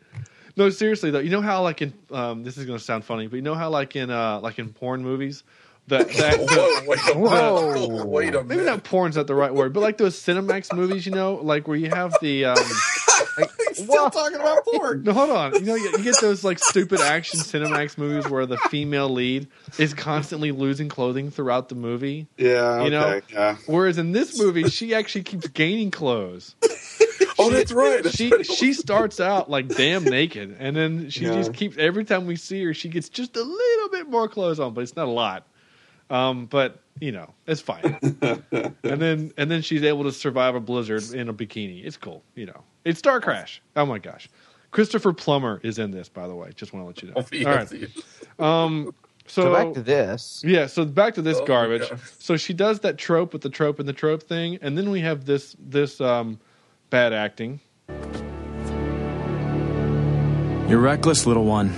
No, seriously though, you know how like in um, this is going to sound funny, but you know how like in uh, like in porn movies, that, that Whoa, wait a Whoa. minute. Wait a maybe not porn's not the right word, but like those Cinemax movies, you know, like where you have the um, Still talking about porn. no, hold on, you know, you, you get those like stupid action Cinemax movies where the female lead is constantly losing clothing throughout the movie. Yeah. You know, okay, yeah. Whereas in this movie, she actually keeps gaining clothes. Oh, that's right. That's she right. she starts out like damn naked, and then she Yeah. just keeps every time we see her, she gets just a little bit more clothes on, but it's not a lot. Um, but you know, it's fine. and then and then she's able to survive a blizzard in a bikini. It's cool. You know, it's Star Crash. Oh my gosh, Christopher Plummer is in this, by the way. Just want to let you know. All right. Um, so, So back to this. yeah, so back to this Oh, garbage. So she does that trope with the trope and the trope thing, and then we have this this um, bad acting. You're reckless, little one.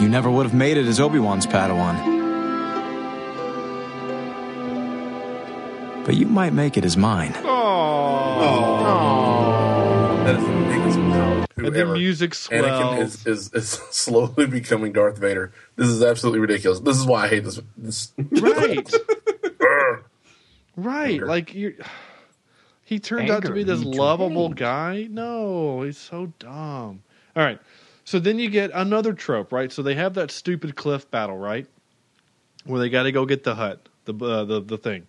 You never would have made it as Obi-Wan's Padawan. But you might make it as mine. Oh, That is the biggest wow. and then Whoever. music Anakin is, is, is slowly becoming Darth Vader. This is absolutely ridiculous. This is why I hate this. this right, right. Anger. Like you, he turned out to be this needs lovable rage. guy. No, he's so dumb. All right, so then you get another trope, right? So they have that stupid cliff battle, right, where they got to go get the hut, the uh, the the thing,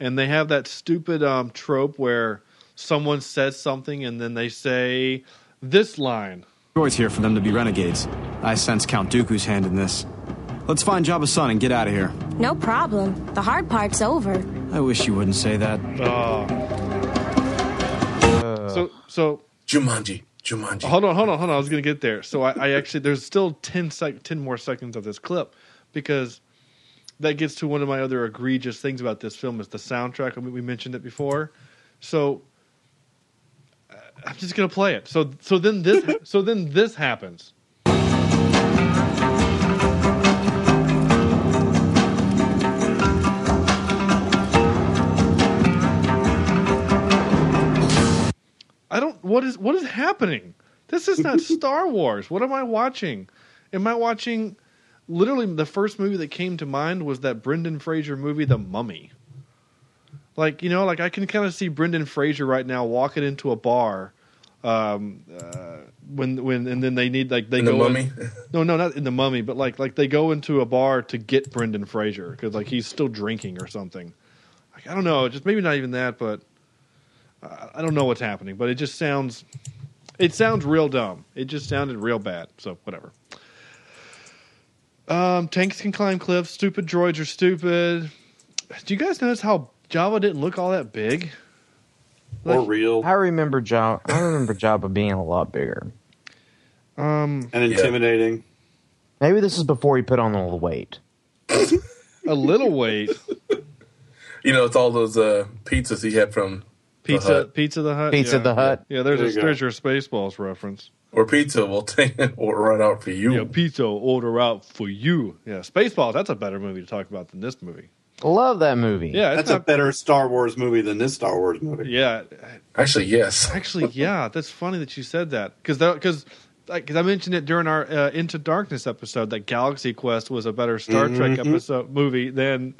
and they have that stupid um, trope where someone says something and then they say this line. Droids here for them to be renegades. I sense Count Dooku's hand in this. Let's find Jabba's son and get out of here. No problem. The hard part's over. I wish you wouldn't say that. Oh. so so Jumanji. Jumanji. hold on, hold on, hold on. I was going to get there. So I, I actually there's still 10, sec- 10 more seconds of this clip because that gets to one of my other egregious things about this film is the soundtrack. I mean, we mentioned it before. So uh, I'm just going to play it. So so then this so then this happens. I don't. What is what is happening? This is not Star Wars. What am I watching? Am I watching? Literally, the first movie that came to mind was that Brendan Fraser movie, The Mummy. Like you know, like I can kind of see Brendan Fraser right now walking into a bar, um, uh, when when and then they need like they In the go in- mummy. no, no, not in the Mummy, but like like they go into a bar to get Brendan Fraser because like he's still drinking or something. Like I don't know, just maybe not even that, but uh, I don't know what's happening. But it just sounds, it sounds real dumb. It just sounded real bad. So whatever. Um, tanks can climb cliffs. Stupid droids are stupid. Do you guys notice how Jabba didn't look all that big? Or real I remember Jabba. I remember Jabba being a lot bigger. um, and intimidating. Maybe this is before he put on all the weight. a little weight. You know, it's all those uh, pizzas he had from Pizza, Hut. Pizza the Hut. Pizza yeah. the Hut. Yeah, there's There a you there's your Spaceballs reference. Or pizza. We'll take it or right out for you. Yeah, pizza order out for you. Yeah, Spaceballs. That's a better movie to talk about than this movie. Love that movie. Yeah, it's That's a better Star Wars movie than this Star Wars movie. yeah, Actually, yes. actually, yeah. That's funny that you said that because because because I mentioned it during our uh, Into Darkness episode that Galaxy Quest was a better Star Trek episode movie than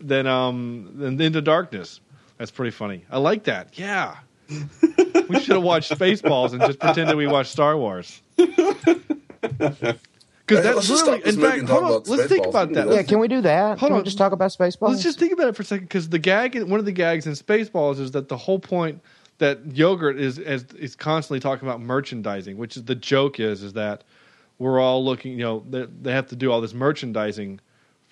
than um than Into Darkness. That's pretty funny. I like that. Yeah. we should have watched Spaceballs and just pretended we watched Star Wars. Because Hey, that's let's literally, in fact, hold on, let's think about that. Yeah, Yeah, can we do that? Hold can on. we just talk about Spaceballs? Let's just think about it for a second, because the gag, one of the gags in Spaceballs is that the whole point that yogurt is is, is constantly talking about merchandising, which is the joke is is that we're all looking, you know, they, they have to do all this merchandising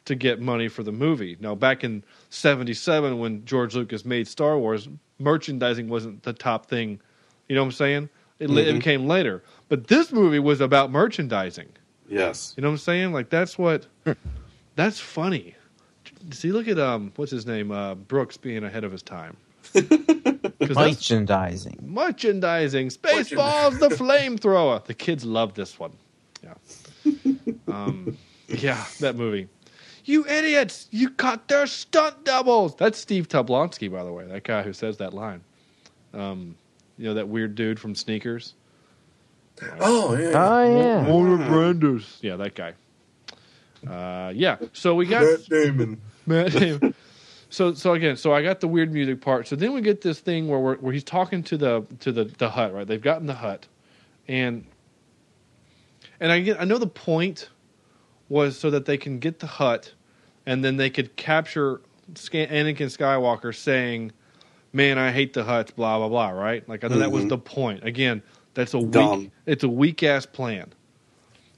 to get money for the movie. Now, back in '77, when George Lucas made Star Wars, merchandising wasn't the top thing. You know what I'm saying? It, li- it came later, but this movie was about merchandising. Yes. You know what I'm saying? Like that's what that's funny. See, look at um, what's his name? Uh, Brooks being ahead of his time. Merchandising. merchandising, Spaceballs, the flamethrower. The kids love this one. Yeah, um, yeah, that movie. You idiots! You caught their stunt doubles. That's Steve Tobolowsky, by the way. That guy who says that line. Um, you know that weird dude from Sneakers. Oh yeah. Oh yeah. Werner Brandes. Yeah, that guy. Uh, yeah. So we got Matt Damon. Matt Damon. So so again, so I got the weird music part. So then we get this thing where we're, where he's talking to the to the the hut, right? They've gotten the hut, and and I get I know the point was so that they can get the hut, and then they could capture Anakin Skywalker saying, "Man, I hate the huts," blah blah blah. Right? Like I know that was mm-hmm. the point. Again, that's a weak. It's a weak ass plan.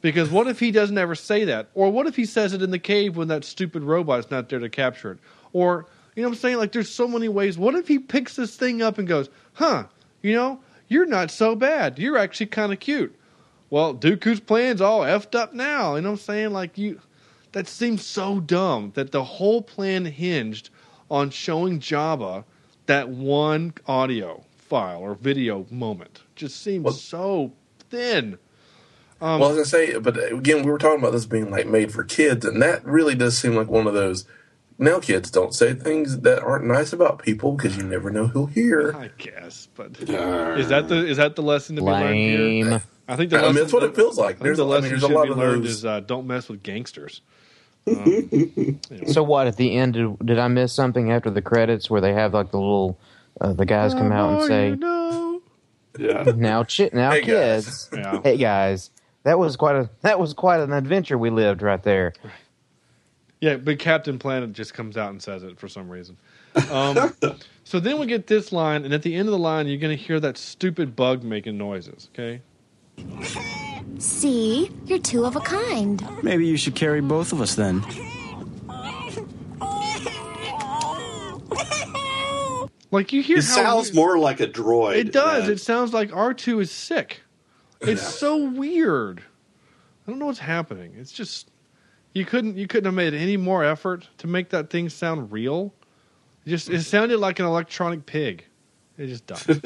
Because what if he doesn't ever say that? Or what if he says it in the cave when that stupid robot's not there to capture it? Or, you know what I'm saying? Like, there's so many ways. What if he picks this thing up and goes, huh, you know, you're not so bad. You're actually kind of cute. Well, Dooku's plan's all effed up now. You know what I'm saying? Like, you. That seems so dumb that the whole plan hinged on showing Jabba that one audio file or video moment. Just seems Well- so thin. Um, well, I was gonna say, but again, we were talking about this being like made for kids, and that really does seem like one of those. Now, kids don't say things that aren't nice about people because you never know who'll hear. I guess, but is that the is that the lesson to be learned here? Lame. I think the I mean, that's what it feels like. I There's the a- I mean, lesson there's a should lot be of learned those- is uh, don't mess with gangsters. Um, So what at the end? Did, did I miss something after the credits where they have like the little uh, the guys come out and say, you know. Yeah. "Now, chi- now, Hey, guys." kids, Yeah. hey guys." That was quite a that was quite an adventure we lived right there. Yeah, but Captain Planet just comes out and says it for some reason. Um, so then we get this line, and at the end of the line, you're going to hear that stupid bug making noises. Okay, See? You're two of a kind. Maybe you should carry both of us then. like you hear It how sounds weird- more like a droid. It does. than- It sounds like R two is sick. It's so weird. I don't know what's happening. It's just you couldn't you couldn't have made any more effort to make that thing sound real. It just it sounded like an electronic pig. It just dumb.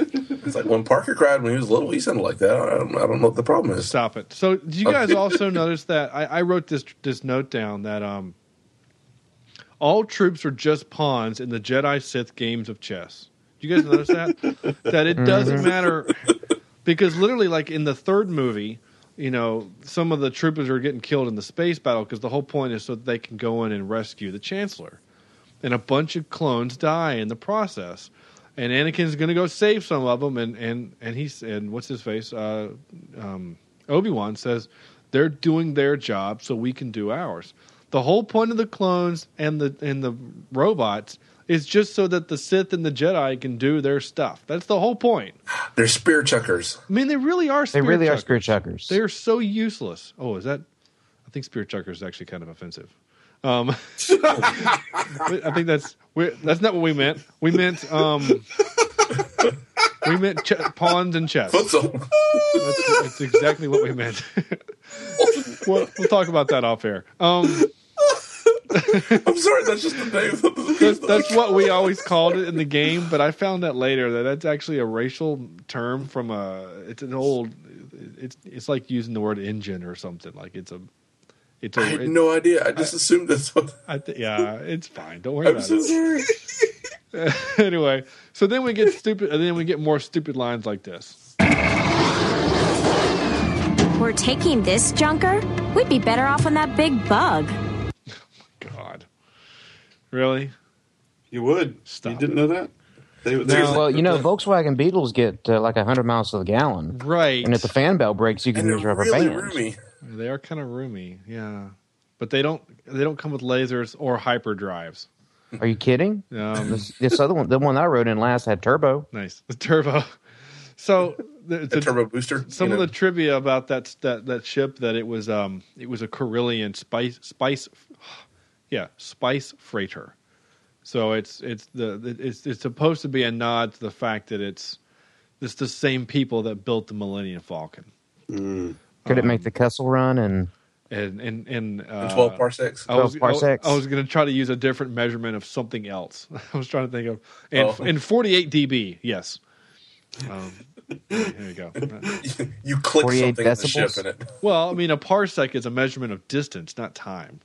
It's like when Parker cried when he was little, he sounded like that. I don't, I don't know what the problem is. Stop it. So, did you guys also notice that I, I wrote this this note down that um, all troops are just pawns in the Jedi Sith games of chess. Did you guys notice that? that it doesn't matter because literally, like in the third movie, you know, some of the troopers are getting killed in the space battle because the whole point is so that they can go in and rescue the Chancellor, and a bunch of clones die in the process. And Anakin's going to go save some of them, and and and he's and what's his face? Uh, um, Obi Wan says they're doing their job, so we can do ours. The whole point of the clones and the and the robots is just so that the Sith and the Jedi can do their stuff. That's the whole point. They're spear chuckers. I mean, they really are. They Spirit really are chuckers. spirit chuckers. They are so useless. Oh, is that? I think spear chucker is actually kind of offensive. Um, I think that's we that's not what we meant. We meant um, we meant ch- pawns and chess. Futsal. That's, that's exactly what we meant. we'll, we'll talk about that off air. Um, I'm sorry, that's just the name. Of the, that's, that's what we always called it in the game, but I found out later that that's actually a racial term from a. It's an old. It's it's like using the word engine or something. Like it's a. It's a. I had it- no idea. I just assumed that's what. I th- yeah, it's fine. Don't worry I'm about so it. sorry. anyway, so then we get stupid, and then we get more stupid lines like this. We're taking this junker? We'd be better off on that big bug. Oh my God, really? You would. Stop you didn't know that? They, they Now- well, you know, Volkswagen Beetles get uh, like hundred miles to the gallon, Right? and if the fan belt breaks, you can And use they're rubber really bands. roomy. They are kind of roomy, yeah. But they don't they don't come with lasers or hyper drives. Are you kidding? Um, This, this other one, the one I rode in last, had turbo. nice. The turbo. So the, A the- turbo booster. some you of know. the trivia about that that that ship that it was um it was a Corellian spice spice yeah spice freighter. So it's it's the it's it's supposed to be a nod to the fact that it's it's the same people that built the Millennium Falcon Could it make the Kessel run? And and and and uh, In twelve parsecs. I was, 12 parsecs. I was going to try to use a different measurement of something else. I was trying to think of and Oh. in 48 dB. Yes. Um, here you go. you click 48 something in the ship in it. Well, I mean, a parsec is a measurement of distance, not time.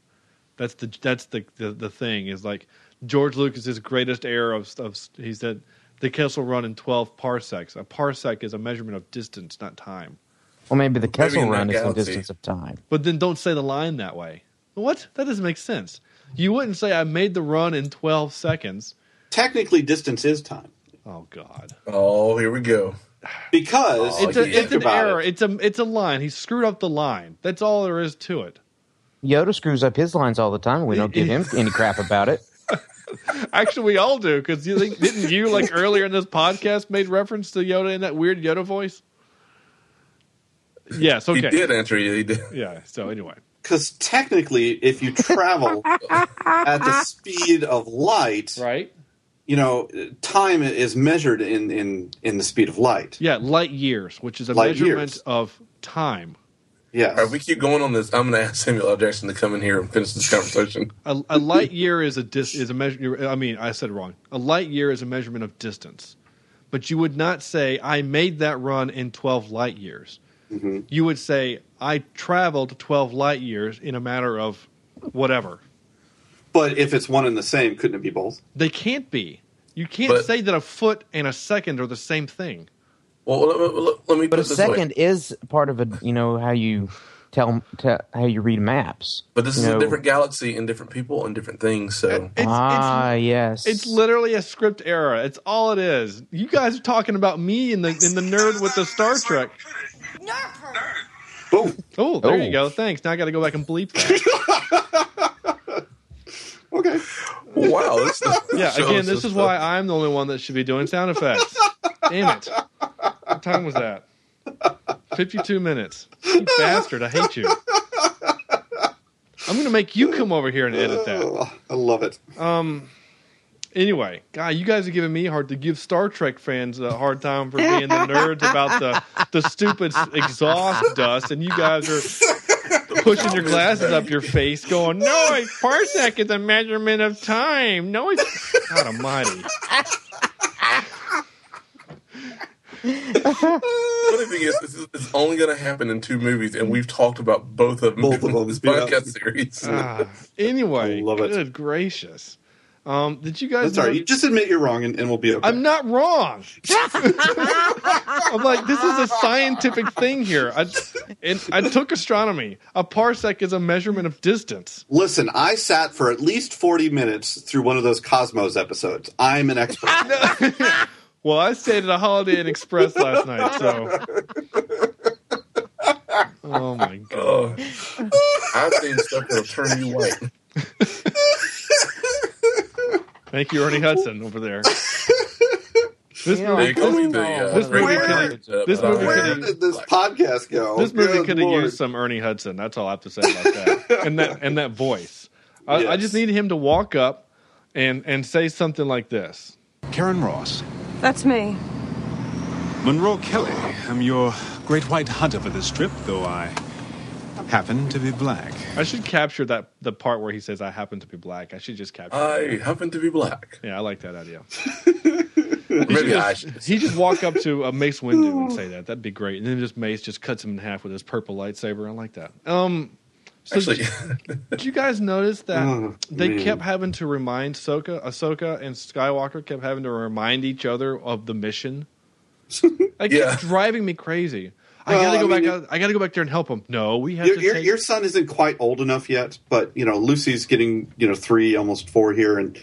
That's the that's the the, the thing is like George Lucas's greatest error of, of he said the Kessel Run in twelve parsecs. A parsec is a measurement of distance, not time. Well, maybe the Kessel in that run is the distance of time. But then don't say the line that way. What? That doesn't make sense. You wouldn't say I made the run in twelve seconds. Technically, distance is time Oh God! Oh, here we go. because Oh, It's a you it's an error. it, It's a it's a line. He screwed up the line. That's all there is to it. Yoda screws up his lines all the time. We don't give him any crap about it. Actually, we all do because you think didn't you like earlier in this podcast made reference to Yoda in that weird Yoda voice? Yes. Okay. He did answer you. He did. Yeah. So anyway, because technically, if you travel at the speed of light, right? you know, time is measured in in in the speed of light. Yeah, light years, which is a Light measurement years. of time. Yeah. All right, we keep going on this. I'm going to ask Samuel L. Jackson to come in here and finish this conversation. A, a light year is a dis, is a measure. I mean, I said it wrong. A light year is a measurement of distance, but you would not say I made that run in twelve light years. You would say I traveled twelve light years in a matter of whatever. But if it's one and the same, couldn't it be both? They can't be. You can't But- say that a foot and a second are the same thing. Well, let, let- let me But a it this way. second is part of a you know how you tell, tell how you read maps. But this is You a different galaxy and different people and different things. So It's, ah, it's, yes. it's literally a script error. It's all it is. You guys are talking about me and the in the nerd with the Star Trek. Boom. Oh, there Oh. you go. Thanks. Now I got to go back and bleep that. Okay. wow, this is, Yeah, again, this is stuff. why I'm the only one that should be doing sound effects. Damn it. What time was that? 52 minutes. You bastard, I hate you. I'm going to make you come over here and edit that. Oh, I love it. Um, Anyway, God, you guys are giving me hard to give Star Trek fans a hard time for being the nerds about the, the stupid exhaust dust, and you guys are pushing your glasses up your face, going, "No, a parsec is a measurement of time." No, it's God Almighty. Funny thing is, this is it's only going to happen in two movies, and we've talked about both of them Both of in them, this yeah. podcast series. Ah, anyway, Love it. good gracious. Um, did you guys? That's all right. know- You just admit you're wrong, and, and we'll be okay. I'm not wrong. I'm like, this is a scientific thing here. I, and I took astronomy. A parsec is a measurement of distance. Listen, I sat for at least 40 minutes through one of those Cosmos episodes. I'm an expert. Well, I stayed at a Holiday Inn Express last night, so. Oh my god! I've seen stuff that'll turn you white. Thank you, Ernie Hudson, over there. This You know, movie, this- the uh, this movie radio could've- uh, this movie where could have, this podcast go? this movie Good could have Lord. used some Ernie Hudson. That's all I have to say about that. and that and that voice. I, I just need him to walk up and and say something like this. Karen Ross. That's me. Monroe Kelly. I'm your great white hunter for this trip, though I happen to be black. I should capture that the part where he says, "I happen to be black." I should just capture. I happen to be black. Yeah, I like that idea. Maybe I should. he just walk up to a Mace Windu and say that. That'd be great. And then just Mace just cuts him in half with his purple lightsaber. I like that. Um, so Actually, did, did you guys notice that Oh, they man. kept having to remind Soka, Ahsoka and Skywalker kept having to remind each other of the mission? It kept Yeah. driving me crazy. I Well, gotta I go mean, back. you- out, I gotta go back there and help him. No, we have Your, to your, take. your son isn't quite old enough yet, but you know Lucy's getting you know three, almost four here, and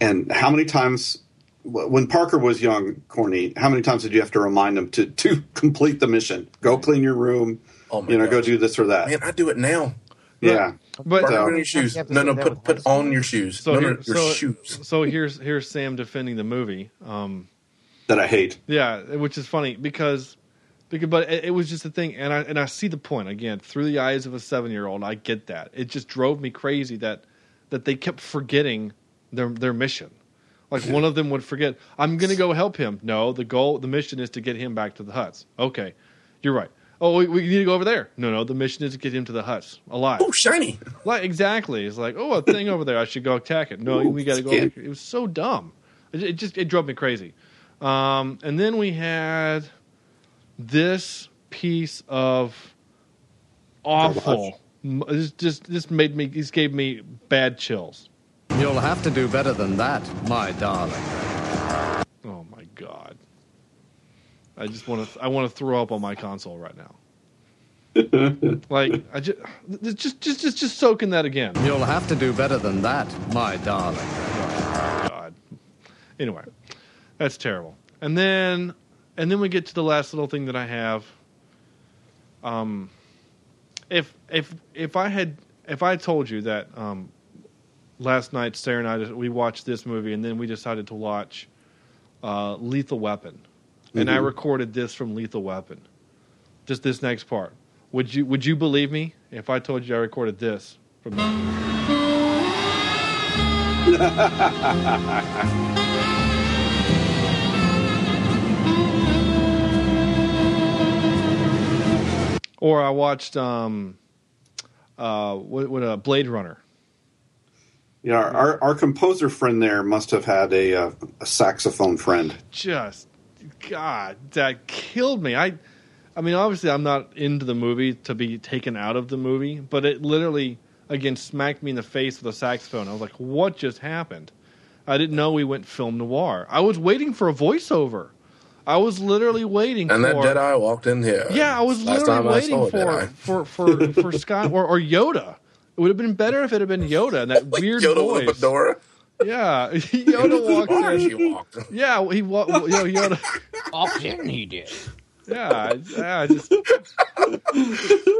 and how many times when Parker was young, Corny, how many times did you have to remind him to to complete the mission? Go clean your room. Oh my you know, go do this or that. Man, I do it now. yeah. But Put So- on your shoes. You have to No, no, put put on your shoes. so no, here, no, your so, shoes. so here's here's Sam defending the movie. Um, that I hate. Yeah, which is funny because, because but it, it was just a thing, and I and I see the point again through the eyes of a seven year old. I get that. It just drove me crazy that that they kept forgetting their their mission. Like one of them would forget, I'm going to go help him. No, the goal, the mission is to get him back to the huts. Okay, you're right. Oh, we, we need to go over there. No, no, the mission is to get him to the huts alive. Oh, shiny. Like exactly, it's like oh a thing over there. I should go attack it. No, Ooh, we got to go. Over. It was so dumb. It, it just it drove me crazy. Um, and then we had this piece of awful. This just this made me. This gave me bad chills. You'll have to do better than that, my darling. Oh my god! I just want to. I want to throw up on my console right now. like I just just just just just soak in that again. You'll have to do better than that, my darling. Oh, god. Anyway, that's terrible. And then, and then we get to the last little thing that I have. Um, if if if I had if I told you that um, last night Sarah and I we watched this movie and then we decided to watch uh, Lethal Weapon, and I recorded this from Lethal Weapon, just this next part. Would you would you believe me if I told you I recorded this from? Or I watched um, uh, what, what uh, Blade Runner. Yeah, our, our our composer friend there must have had a uh, a saxophone friend. Just God, that killed me. I, I mean, obviously, I'm not into the movie to be taken out of the movie, but it literally again smacked me in the face with a saxophone. I was like, "What just happened?" I didn't know we went film noir. I was waiting for a voiceover. I was literally waiting And for And that Jedi walked in here. Yeah, I was literally waiting for, for for for Scott or, or Yoda. It would have been better if it had been Yoda and that weird Yoda with a voice. fedora. Yeah, Yoda walked Or in. she walked. Yeah, he walked. you know, Yoda. Often he did. Yeah, yeah, just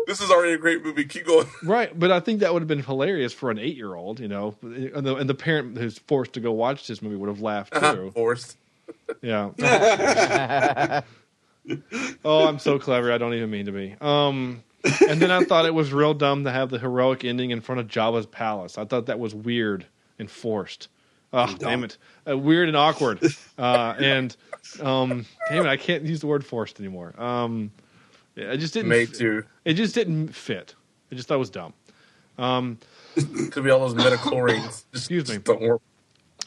This is already a great movie. Keep going. right. But I think that would have been hilarious for an eight-year-old, you know, and the, and the parent who's forced to go watch this movie would have laughed uh-huh, too. Forced. Yeah. oh, I'm so clever. I don't even mean to be. Um, and then I thought it was real dumb to have the heroic ending in front of Jabba's palace. I thought that was weird and forced. Oh, damn it. Uh, weird and awkward. Uh, and, um, damn it, I can't use the word forced anymore. Um, it just didn't. Made to. It just didn't fit. I just thought it was dumb. Um, Could be all those midi-chlorians. Just, Excuse me. just Don't work.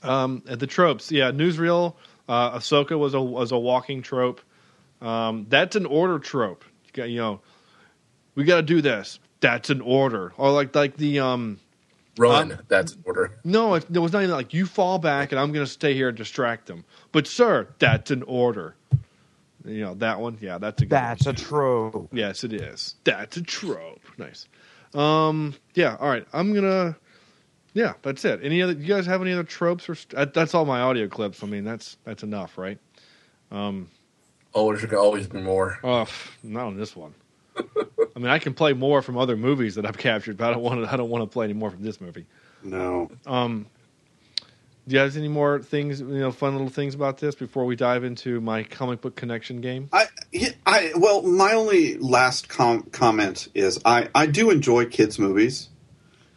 Um, the tropes, yeah. Newsreel, uh, Ahsoka was a was a walking trope. Um, that's an order trope. You, got, you know, we got to do this. That's an order. Or like like the um, Run. Um, That's an order. no, it, it was not even like you fall back and I'm going to stay here and distract them. But sir, that's an order. You know that one. Yeah, that's a good That's one. a trope. Yes, it is. That's a trope. Nice. Um, yeah. All right. I'm gonna. Yeah, that's it. Any other? You guys have any other tropes or? St- that's all my audio clips. I mean, that's that's enough, right? Um. Oh, there could always be more. Oh, not on this one. I mean, I can play more from other movies that I've captured, but I don't want to. I don't want to play any more from this movie. No. Um. Do you guys any more things? You know, fun little things about this before we dive into my comic book connection game? I, I well, my only last com- comment is I, I do enjoy kids movies.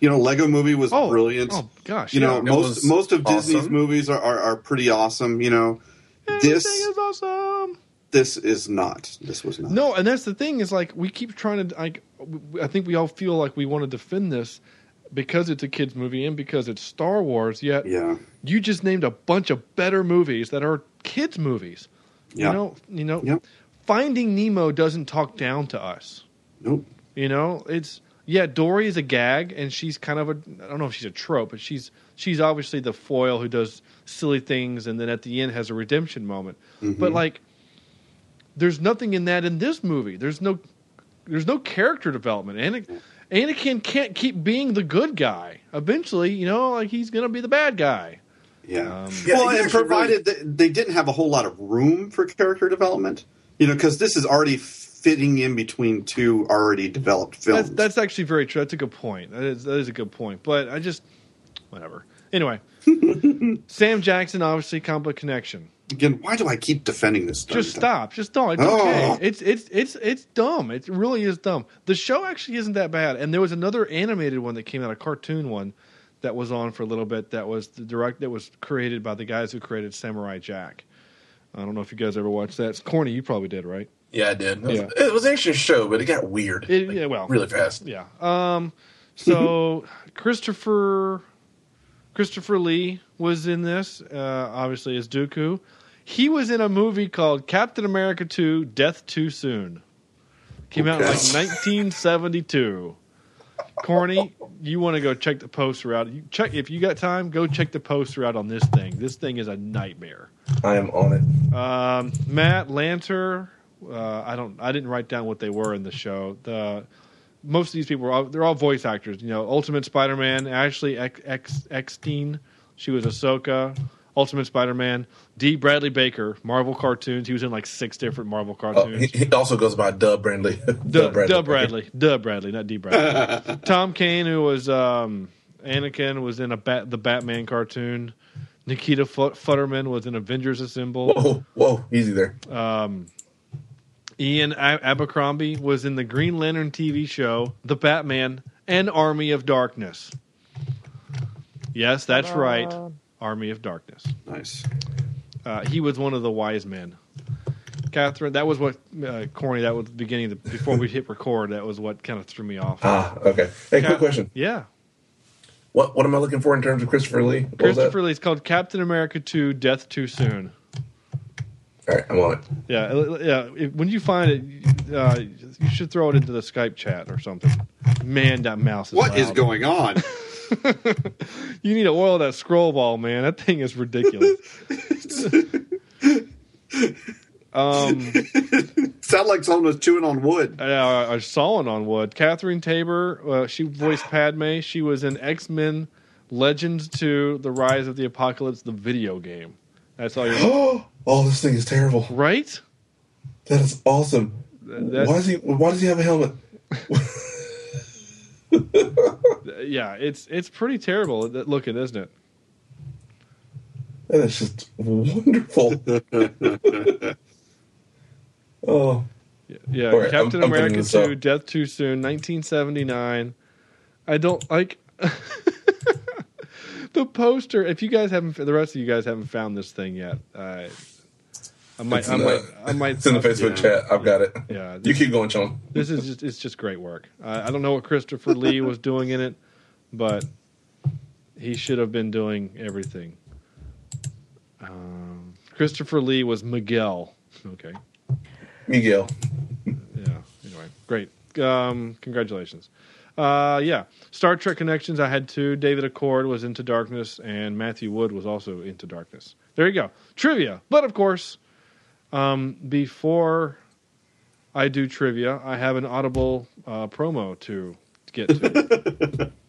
You know, Lego Movie was Oh, brilliant. oh, gosh, you know yeah. It most most of Disney's movies are, are, are pretty awesome. You know, Everything this is awesome. this is not. This was not. No, and that's the thing is like we keep trying to like w- I think we all feel like we want to defend this because it's a kids movie and because it's Star Wars. Yet Yeah. you just named a bunch of better movies that are kids movies. Yeah. You know, you know, Yep. Finding Nemo doesn't talk down to us. Nope. You know, it's yeah, Dory is a gag and she's kind of a I don't know if she's a trope, but she's she's obviously the foil who does silly things and then at the end has a redemption moment. But like there's nothing in that in this movie. There's no there's no character development. Anakin, Anakin can't keep being the good guy. Eventually, you know, like he's going to be the bad guy. Yeah. Um, Yeah, well, he's and actually provided that they didn't have a whole lot of room for character development, you know, because this is already fitting in between two already developed films. That's, that's actually very true. That's a good point. That is, that is a good point. But I just, whatever. Anyway, Sam Jackson, obviously, book connection. Again, why do I keep defending this? Just stop. Just don't. It's Oh. okay. Ah. It's it's it's it's dumb. It really is dumb. The show actually isn't that bad. And there was another animated one that came out, a cartoon one that was on for a little bit. That was the direct. That was created by the guys who created Samurai Jack. I don't know if you guys ever watched that. It's corny. You probably did, right? Yeah, I did. It was, Yeah. it was actually a show, but it got weird. It, yeah. Well, really fast. Yeah. Um. So Christopher Christopher Lee was in this, uh, obviously as Dooku. He was in a movie called Captain America 2: Death Too Soon. Came out in like 1972. Corny, you want to go check the poster out? You check if you got time. Go check the poster out on this thing. This thing is a nightmare. I am on it. Um, Matt Lanter. Uh, I don't. I didn't write down what they were in the show. The most of these people are all, they're all voice actors. You know, Ultimate Spider-Man, Ashley Ex- Ex- Eckstein. She was Ahsoka. Ultimate Spider-Man. D. Bradley Baker, Marvel cartoons. He was in like six different Marvel Oh, cartoons. he, he also goes by Dub Bradley. Dub Bradley. Dub Bradley. Dub Bradley, not D. Bradley. Tom Kane, who was um, Anakin, was in a bat, the Batman cartoon. Nikita Fut- Futterman was in Avengers Assemble. Whoa, whoa, easy there. Um, Ian Abercrombie was in the Green Lantern TV show, The Batman, and Army of Darkness. Yes, that's right. Army of Darkness. Nice. Uh, he was one of the wise men. Catherine, that was what uh, corny. That was the beginning. Of the, before we hit record, that was what kind of threw me off. Ah, okay. Hey, Ca- quick question. Yeah, What what am I looking for in terms of Christopher Lee? What was that? Christopher Lee's called Captain America Two: Death Too Soon. All right, I'm on it. Yeah, uh, yeah. If, when you find it, uh, you should throw it into the Skype chat or something. Man, that mouse is What is loud. going on? You need to oil that scroll ball, man. That thing is ridiculous. um, Sound like someone was chewing on wood. uh, I saw it on wood. Catherine Taber, uh, she voiced Padme. She was in X Men Legends 2 The Rise of the Apocalypse, the video game. That's all you're. oh, this thing is terrible. right? That is awesome. That's- why does he Why does he have a helmet? Yeah, it's it's pretty terrible looking, isn't it? That is just wonderful. oh, Yeah, right, Captain I'm- I'm America this 2, up. Death Too Soon, 1979. I don't like the poster. If you guys haven't, the rest of you guys haven't found this thing yet, uh, I might, I might, the, I might. it's in the Facebook yeah. chat. I've got it. Yeah, You keep going, Sean. this is just, it's just great work. I I don't know what Christopher Lee was doing in it, but he should have been doing everything. Um, Christopher Lee was Miguel. Okay. Miguel. yeah. Anyway, great. Um, congratulations. Uh, yeah, Star Trek connections. I had two. David Acord was into Darkness, and Matthew Wood was also into Darkness. There you go. Trivia. But of course, um, before I do trivia, I have an Audible uh, promo to get to.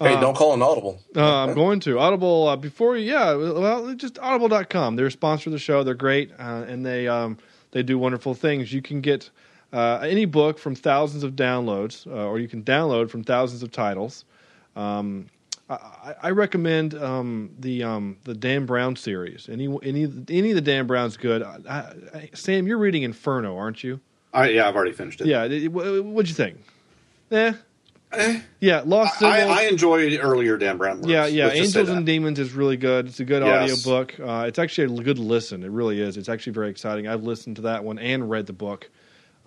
Hey, don't call an audible. Uh, I'm going to Audible uh, before. Yeah, well, just Audible.com. They're a sponsor of the show. They're great, uh, and they um, they do wonderful things. You can get uh, any book from thousands of downloads, uh, or you can download from thousands of titles. Um, I, I- recommend um, the um, the Dan Brown series. Any any any of the Dan Brown's good. I, I, Sam, you're reading Inferno, aren't you? I, yeah, I've already finished it. Yeah. it- What'd you think? Eh. eh. Yeah, Lost. I enjoyed earlier Dan Brown works. Yeah, yeah. Let's Angels and Demons is really good. It's a good Yes. audio book. Uh, it's actually a good listen. It really is. It's actually very exciting. I've listened to that one and read the book,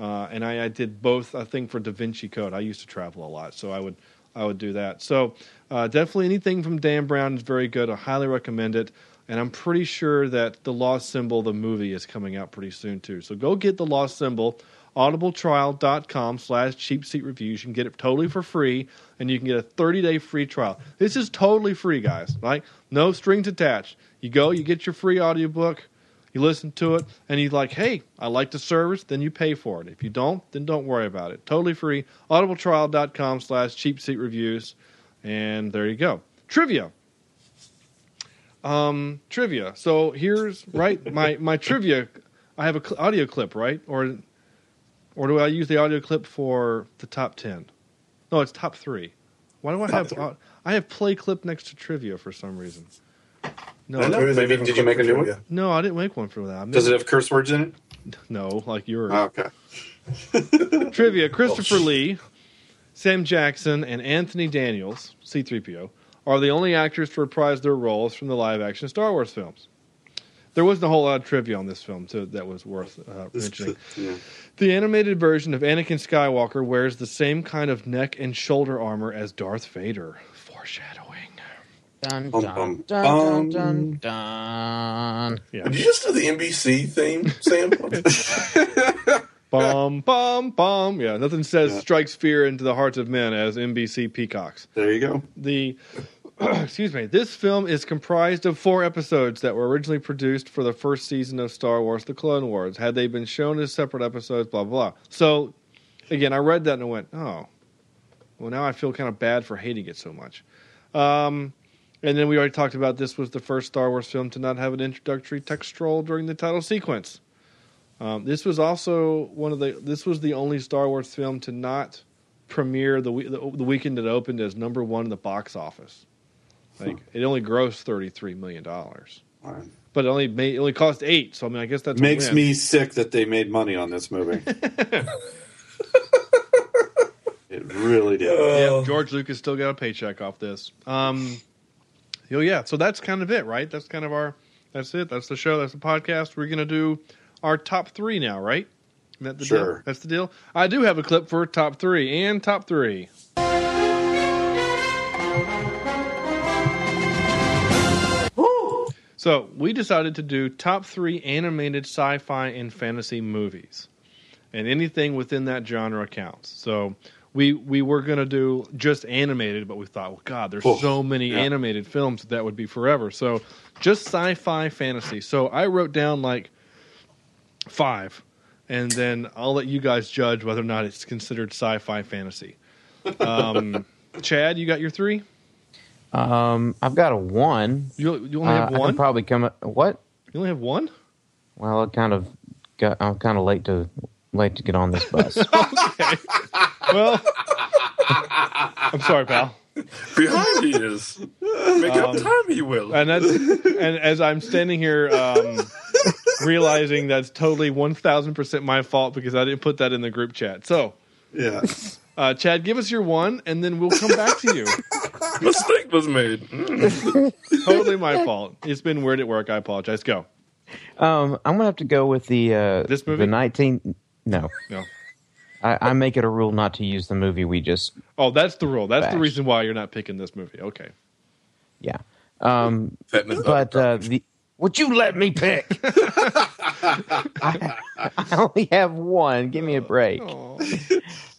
uh, and I, I did both. I think for Da Vinci Code. I used to travel a lot, so I would I would do that. So uh, definitely anything from Dan Brown is very good. I highly recommend it. And I'm pretty sure that the Lost Symbol, the movie, is coming out pretty soon too. So go get the Lost Symbol. audibletrial.com slash cheap seat reviews. You can get it totally for free, and you can get a 30 day free trial. This is totally free, guys. Right? No strings attached. You go, you get your free audiobook, you listen to it, and you're like, hey, I like the service, then you pay for it. If you don't, then don't worry about it. Totally free. audibletrial.com slash cheap seat reviews. And there you go. Trivia. Um, trivia. So here's right my my trivia. I have a cl- audio clip, right? Or or do I use the audio clip for the top ten? No, it's top three. Why do I Top have three. I have play clip next to trivia for some reason? No, I I know. Maybe didn't you make a new one? trivia. no, I didn't make one for that. Does it have curse words in it? No, like yours. Okay. Trivia: Christopher Lee, Sam Jackson, and Anthony Daniels (C-3PO) are the only actors to reprise their roles from the live-action Star Wars films. There wasn't a whole lot of trivia on this film too, that was worth uh, mentioning. Yeah. The animated version of Anakin Skywalker wears the same kind of neck and shoulder armor as Darth Vader. Foreshadowing. Dun, dun, bum, dun, bum. dun, dun, dun. Yeah. Did you just do the NBC theme, Sam? Bum bum bum. Yeah, nothing says Yeah. strikes fear into the hearts of men as NBC peacocks. There you go. The excuse me. This film is comprised of four episodes that were originally produced for the first season of Star Wars: The Clone Wars. Had they been shown as separate episodes, blah blah. blah. So, again, I read that and I went, oh, well, now I feel kind of bad for hating it so much. Um, and then we already talked about this was the first Star Wars film to not have an introductory text scroll during the title sequence. Um, this was also one of the. This was the only Star Wars film to not premiere the, the the weekend it opened as number one in the box office. Like it only grossed thirty three million dollars, right. but it only made it only cost eight. So I mean, I guess that Makes me sick that they made money on this movie. it really did. Yeah, George Lucas still got a paycheck off this. Um, oh yeah, so that's kind of it, right? That's kind of our. That's it. That's the show. That's the podcast. We're gonna do our top three now, right? Isn't that the deal? Sure. That's the deal. I do have a clip for top three and top three. So we decided to do top three animated sci-fi and fantasy movies, and anything within that genre counts. So we we were going to do just animated, but we thought, well, God, there's Oh, so many yeah. animated films that, that would be forever. So just sci-fi fantasy. So I wrote down like five, and then I'll let you guys judge whether or not it's considered sci-fi fantasy. Um, Chad, you got your three? Um, I've got a one. You, you only Uh, have I one. can probably come up. What? you only have one. Well, I kind of got. I'm kind of late to late to get on this bus. Well, I'm sorry, pal. Behind he is. Make up time, he will. And that's and as I'm standing here, um, realizing that's totally one thousand percent my fault because I didn't put that in the group chat. So, Yeah. uh, Chad, give us your one, and then we'll come back to you. Mistake was made. totally my fault. It's been weird at work. I apologize. Go. um, I'm gonna have to go with the uh, This movie? the 19. No, No. I, I make it a rule not to use the movie we just. Oh, that's the rule. That's the reason why you're not picking this movie. Okay. Yeah. Um, but uh, the would you let me pick? I, I only have one. Give me a break.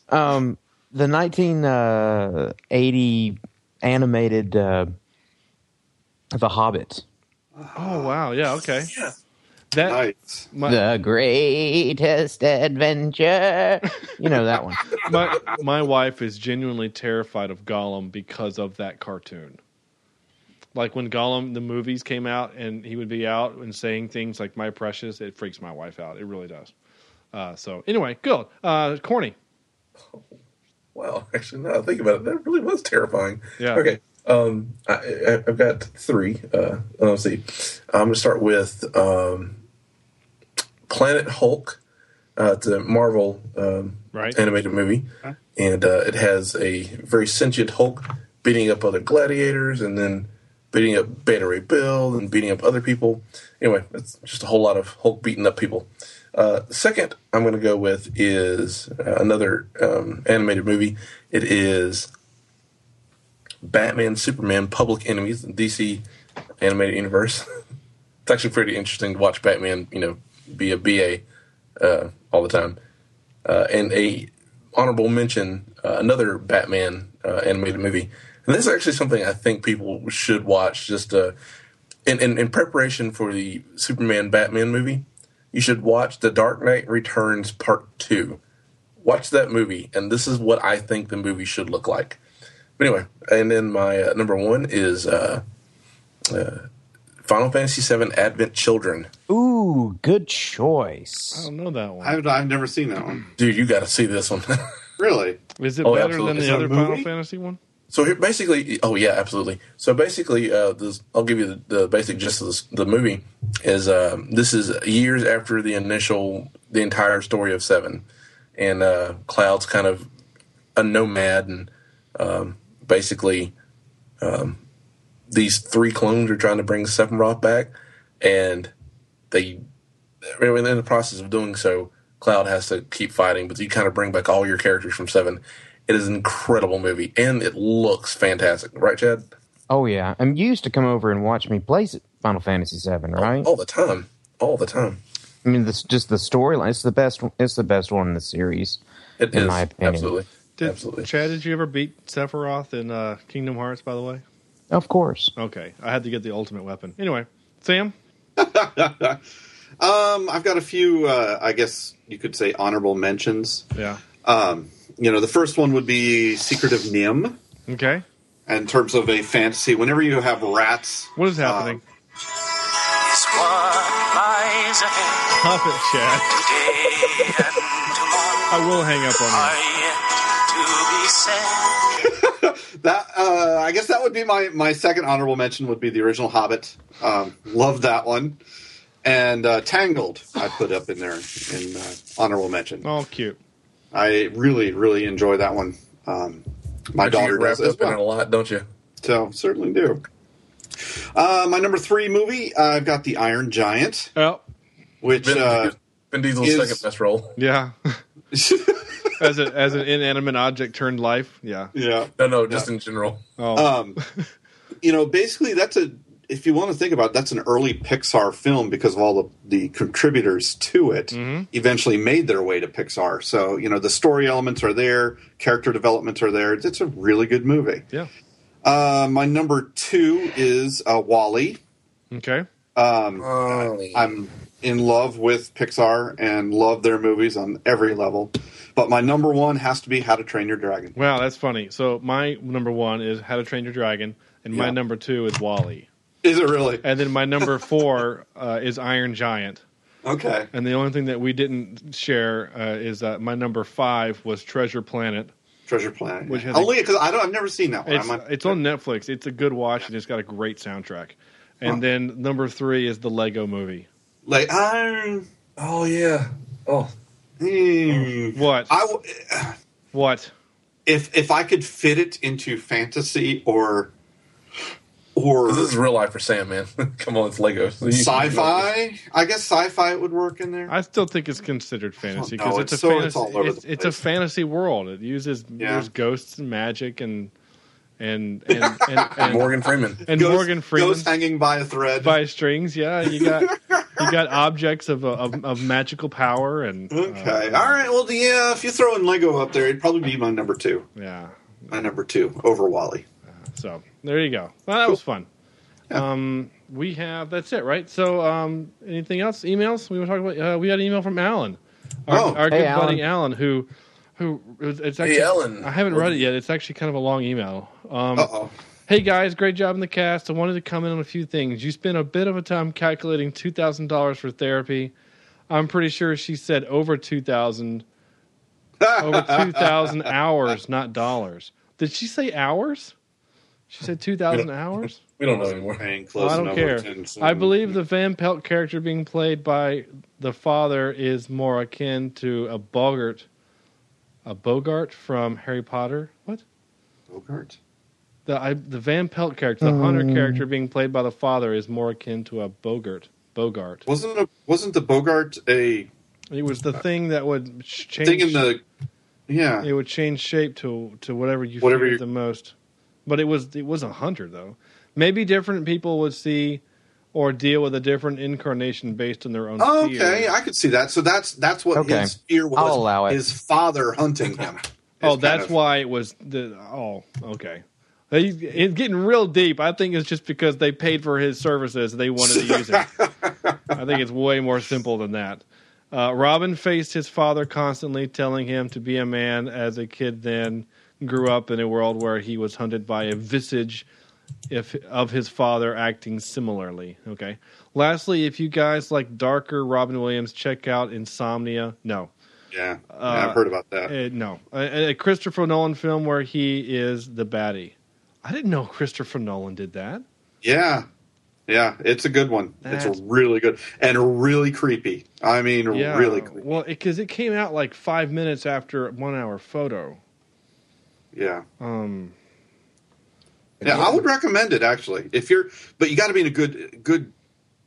Um, the 1980 animated uh, The Hobbit. Oh wow. Yeah. Okay. That Nice. my, the greatest adventure. You know that one. my my wife is genuinely terrified of Gollum because of that cartoon. Like when Gollum the movies came out and he would be out and saying things like "My precious," it freaks my wife out. It really does. Uh, so anyway, good. Uh, corny. Well, actually, now I think about it, that really was terrifying. Yeah. Okay. Um, I, I, I've got three. Uh, let's see. I'm going to start with um, Planet Hulk. Uh, it's a Marvel um, Right. animated movie, and uh, it has a very sentient Hulk beating up other gladiators, and then beating up Beta Ray Bill, and beating up other people. Anyway, it's just a whole lot of Hulk beating up people. Uh, second I'm going to go with is uh, another um, animated movie. It is Batman, Superman, Public Enemies, DC animated universe. it's actually pretty interesting to watch Batman, you know, be a BA uh, all the time. Uh, and a honorable mention, uh, another Batman uh, animated movie. And this is actually something I think people should watch just uh, in, in, in preparation for the Superman Batman movie. You should watch The Dark Knight Returns Part 2. Watch that movie, and this is what I think the movie should look like. But anyway, and then my number one is uh, uh, Final Fantasy VII Advent Children. Ooh, good choice. I don't know that one. I've, I've never seen that one. Dude, you got to see this one. Really? Is it Oh, better absolutely. than Is the other Final? Fantasy one? So here, basically, oh yeah, absolutely. So basically, uh, this, I'll give you the, the basic gist of this, the movie. Is um, this is years after the initial, the entire story of Seven, and uh, Cloud's kind of a nomad, and um, basically, um, these three clones are trying to bring Sephiroth back, and they, in the process of doing so, Cloud has to keep fighting, but you kind of bring back all your characters from Seven. It is an incredible movie, and it looks fantastic, right, Chad? Oh yeah, and you used to come over and watch me play Final Fantasy VII, right? All the time, all the time. I mean, this just the storyline. It's the best. It's the best one in the series. It In is, my opinion. absolutely, Did, absolutely. Chad, did you ever beat Sephiroth in uh, Kingdom Hearts? By the way, Of course. okay, I had to get the ultimate weapon. Anyway, Sam, Um, I've got a few, uh, I guess you could say, honorable mentions. yeah, Um, you know, the first one would be Secret of NIMH. okay, In terms of a fantasy, whenever you have rats, what is happening? Is what lies Stop it, Chad. today and tomorrow I will hang up on you. That uh, I guess that would be my my second honorable mention would be the original Hobbit. Um, love that one, and uh, Tangled I put up in there in uh, honorable mention. Oh, cute. I really really enjoy that one. Um, my But daughter get does wrapped as up in it a lot, don't you? so certainly do. Uh, my number three movie, uh, I've got the Iron Giant, Oh, which Vin, uh, Vin Diesel's is- second best role. yeah. as a as an inanimate object turned life. Yeah. yeah, No, no, just in general. Oh, um, you know, basically that's a if you want to think about it, that's an early Pixar film because of all the, the contributors to it Mm-hmm. eventually made their way to Pixar. So, you know, the story elements are there, character developments are there. It's a really good movie. yeah. Uh, my number two is uh, WALL-E. Okay. Um, Oh, I'm in love with Pixar and love their movies on every level. But my number one has to be How to Train Your Dragon. Wow, that's funny. So my number one is How to Train Your Dragon, and my Yeah. number two is WALL-E, Is it really? and then my number four uh, is Iron Giant. Okay. And the only thing that we didn't share uh, is that my number five was Treasure Planet. Treasure Planet. Which has Only because I don't. I've never seen that one. It's, I it's on Netflix. It's a good watch, and it's got a great soundtrack. And Huh. then number three is the Lego Movie. Like Iron. oh yeah. Oh, Hmm. What? I w- What? if if I could fit it into fantasy or or this is real life for Sam, man. Come on, it's Legos. sci-fi, I guess sci-fi would work in there. I still think it's considered fantasy because it's it's, so- a it's fantasy. all over It's, the it's a fantasy world. It uses Yeah. there's ghosts and magic and and and and, and, Morgan Freeman. and Ghost- Morgan Freeman ghost hanging by a thread. by strings. Yeah, you got you got objects of of, of magical power and okay, uh, all right. Well, yeah. If you throw in Lego up there, it'd probably be my number two. Yeah. My number two over WALL-E. So there you go. Well, that was fun. Um, we have that's it, right? So, um, anything else? Emails? We were talking about. Uh, we got an email from Alan, our, Oh. our Hey, good Alan. buddy Alan, who who it's it's actually. Hey, Alan. I haven't read it yet. It's actually kind of a long email. Um, Uh oh. Hey guys, great job in the cast. I wanted to comment on a few things. You spent a bit of a time calculating two thousand dollars for therapy. I'm pretty sure she said over two thousand, over two thousand hours, not dollars. Did she say hours? She said two thousand hours. We don't know anymore. Paying Well, close I don't care. I believe the Van Pelt character being played by the father is more akin to a Boggart, a Boggart from Harry Potter. What? Boggart. The I, the Van Pelt character, the Hunter um. character being played by the father, is more akin to a Boggart. Boggart. Wasn't a, wasn't the Boggart a It was the thing that would change. thing in the? Yeah. it would change shape to to whatever you Whatever feared the most. But it was it was a hunter though. Maybe different people would see or deal with a different incarnation based on their own. Oh, fears. okay, I could see that. So that's that's what Okay. his fear was. I'll allow it. His father hunting him. Oh, that's of- why it was the. Oh, okay. They, it's getting real deep. I think it's just because they paid for his services. They wanted to use it. I think it's way more simple than that. Uh, Robin faced his father constantly, telling him to be a man. As a kid, then grew up in a world where he was hunted by a visage if of his father acting similarly. Okay. Lastly, if you guys like darker Robin Williams, check out Insomnia. No, Yeah, Uh, I've heard about that. uh, no, a, a Christopher Nolan film where he is the baddie. I didn't know Christopher Nolan did that. Yeah, yeah, it's a good one. That's- It's really good and really creepy. I mean, Yeah, really creepy. well, because it, came out like five minutes after one hour photo. Yeah, Um, yeah. I would recommend it actually if you're, but you got to be in a good, good.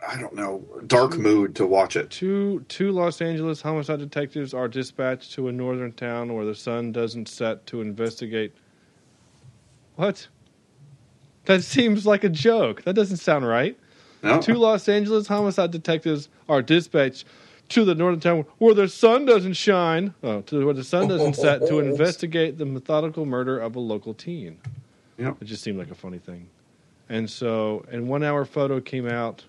I don't know, dark mood to watch it. two two Los Angeles homicide detectives are dispatched to a northern town where the sun doesn't set to investigate. What? That seems like a joke. That doesn't sound right. No, Two Los Angeles homicide detectives are dispatched to the northern town where the sun doesn't shine, oh, to where the sun doesn't set to investigate the methodical murder of a local teen. Yep. It just seemed like a funny thing. And so, and one hour photo came out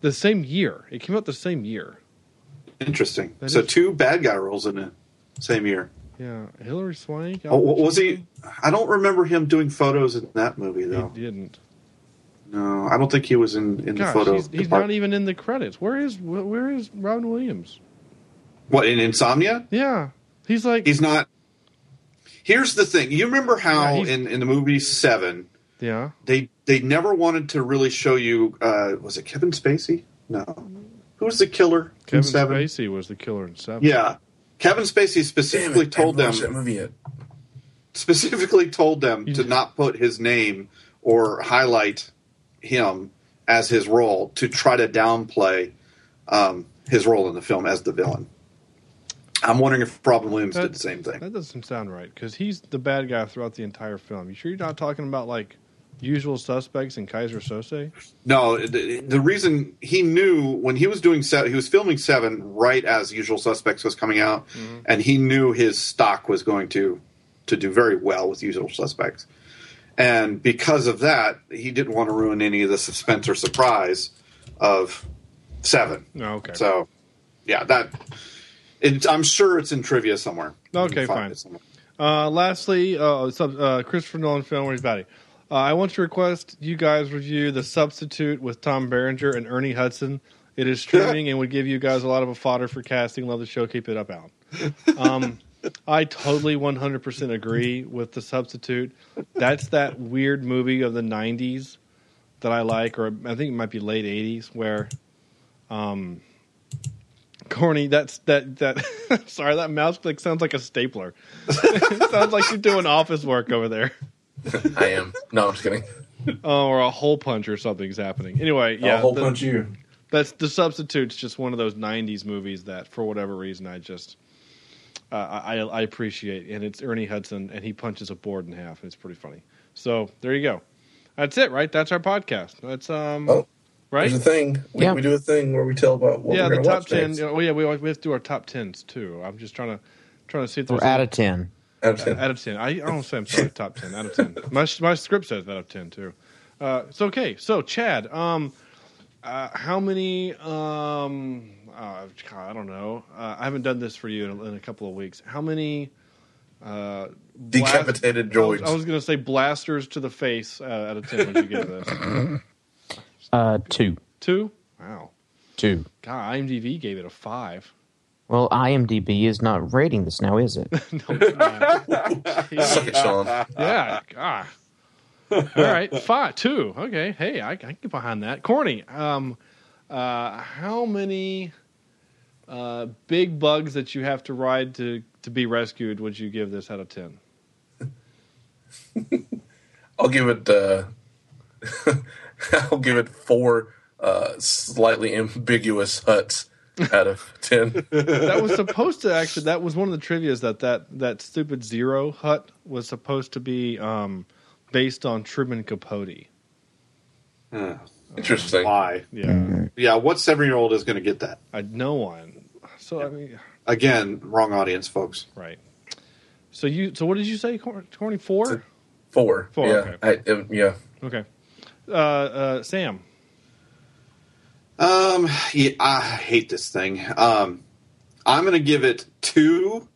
the same year. It came out the same year. interesting. That So is- two bad guy roles in the same year. Yeah, Hilary Swank. Oh, wa- was he? I don't remember him doing photos in that movie though. He didn't. No, I don't think he was in in the Gosh, photo. he's, he's not even in the credits. Where is where is Robin Williams? What in Insomnia? Yeah, he's like He's not. Here's the thing. You remember how he's- in in the movie Seven yeah. they they never wanted to really show you. Uh, was it Kevin Spacey? No. Who was the killer Kevin in Seven? Spacey was the killer in Seven. Yeah, Kevin Spacey specifically it, told them that movie yet. specifically told them to not put his name or highlight him as his role to try to downplay um, his role in the film as the villain. I'm wondering if Robin Williams That- did the same thing. That doesn't sound right because he's the bad guy throughout the entire film. You sure you're not talking about like Usual Suspects and Keyser Söze? No, the, the reason he knew when he was doing seven, he was filming seven right as Usual Suspects was coming out, mm-hmm. and he knew his stock was going to to do very well with Usual Suspects, and because of that, he didn't want to ruin any of the suspense or surprise of seven. No, okay. So, yeah, that it, I'm sure it's in trivia somewhere. Okay, fine. somewhere. Uh, lastly, uh, sub, uh, Christopher Nolan film where he's baddie. Uh, I want to request you guys review The Substitute with Tom Berenger and Ernie Hudson. It is streaming and would give you guys a lot of a fodder for casting. Love the show. Keep it up, Alan. Um, I totally 100% agree with The Substitute. That's that weird movie of the 90s that I like, or I think it might be late 80s, where um, corny. That's that that. sorry, that mouse click sounds like a stapler. it sounds like you're doing office work over there. I am. No, I'm just kidding. Oh, or a hole punch or something's happening. Anyway, yeah, I'll hole the- punch you. that's the substitute's just one of those '90s movies that, for whatever reason, I just uh, I, I appreciate, and it's Ernie Hudson, and he punches a board in half, and it's pretty funny. So there you go. That's it, right? That's our podcast. That's um, Oh, right? There's a thing. We, Yeah. we do a thing where we tell about what yeah, we're the top watch ten. next. You know, oh yeah, we, we have to do our top tens too. I'm just trying to trying to see if there's Or out of ten. Out of 10. out of ten. I, I don't say I'm sorry. top ten. Out of ten. My my script says out of ten too. Uh, it's okay. So Chad, um, uh, how many? Um, uh, God, I don't know. Uh, I haven't done this for you in, in a couple of weeks. How many? Uh, blast- Decapitated I was, droids. I was going to say blasters to the face uh, out of ten. Would you give this? Uh, two, Two. Wow. two. God, IMDb gave it a five. Well, IMDb is not rating this now, is it? No, it's not. Suck it, Sean. Yeah. God. All right. Five. Two. Okay. Hey, I, I can get behind that. Corny. Um, uh, how many uh, big bugs that you have to ride to to be rescued would you give this out of ten? I'll give it. Uh, I'll give it four uh, slightly ambiguous Hutts out of ten. That was supposed to actually. That was one of the trivia's that that that stupid Ziro Hutt was supposed to be um, based on Truman Capote. Huh. Interesting. Why? Yeah. Yeah, what seven year old is going to get that? I no one. So I mean, Again, wrong audience, folks. right. So you. So what did you say? Cor- Corny four. Four. Four, Yeah. okay. I, uh, yeah. Okay. Uh, uh, Sam. Um, yeah, I hate this thing. Um, I'm going to give it two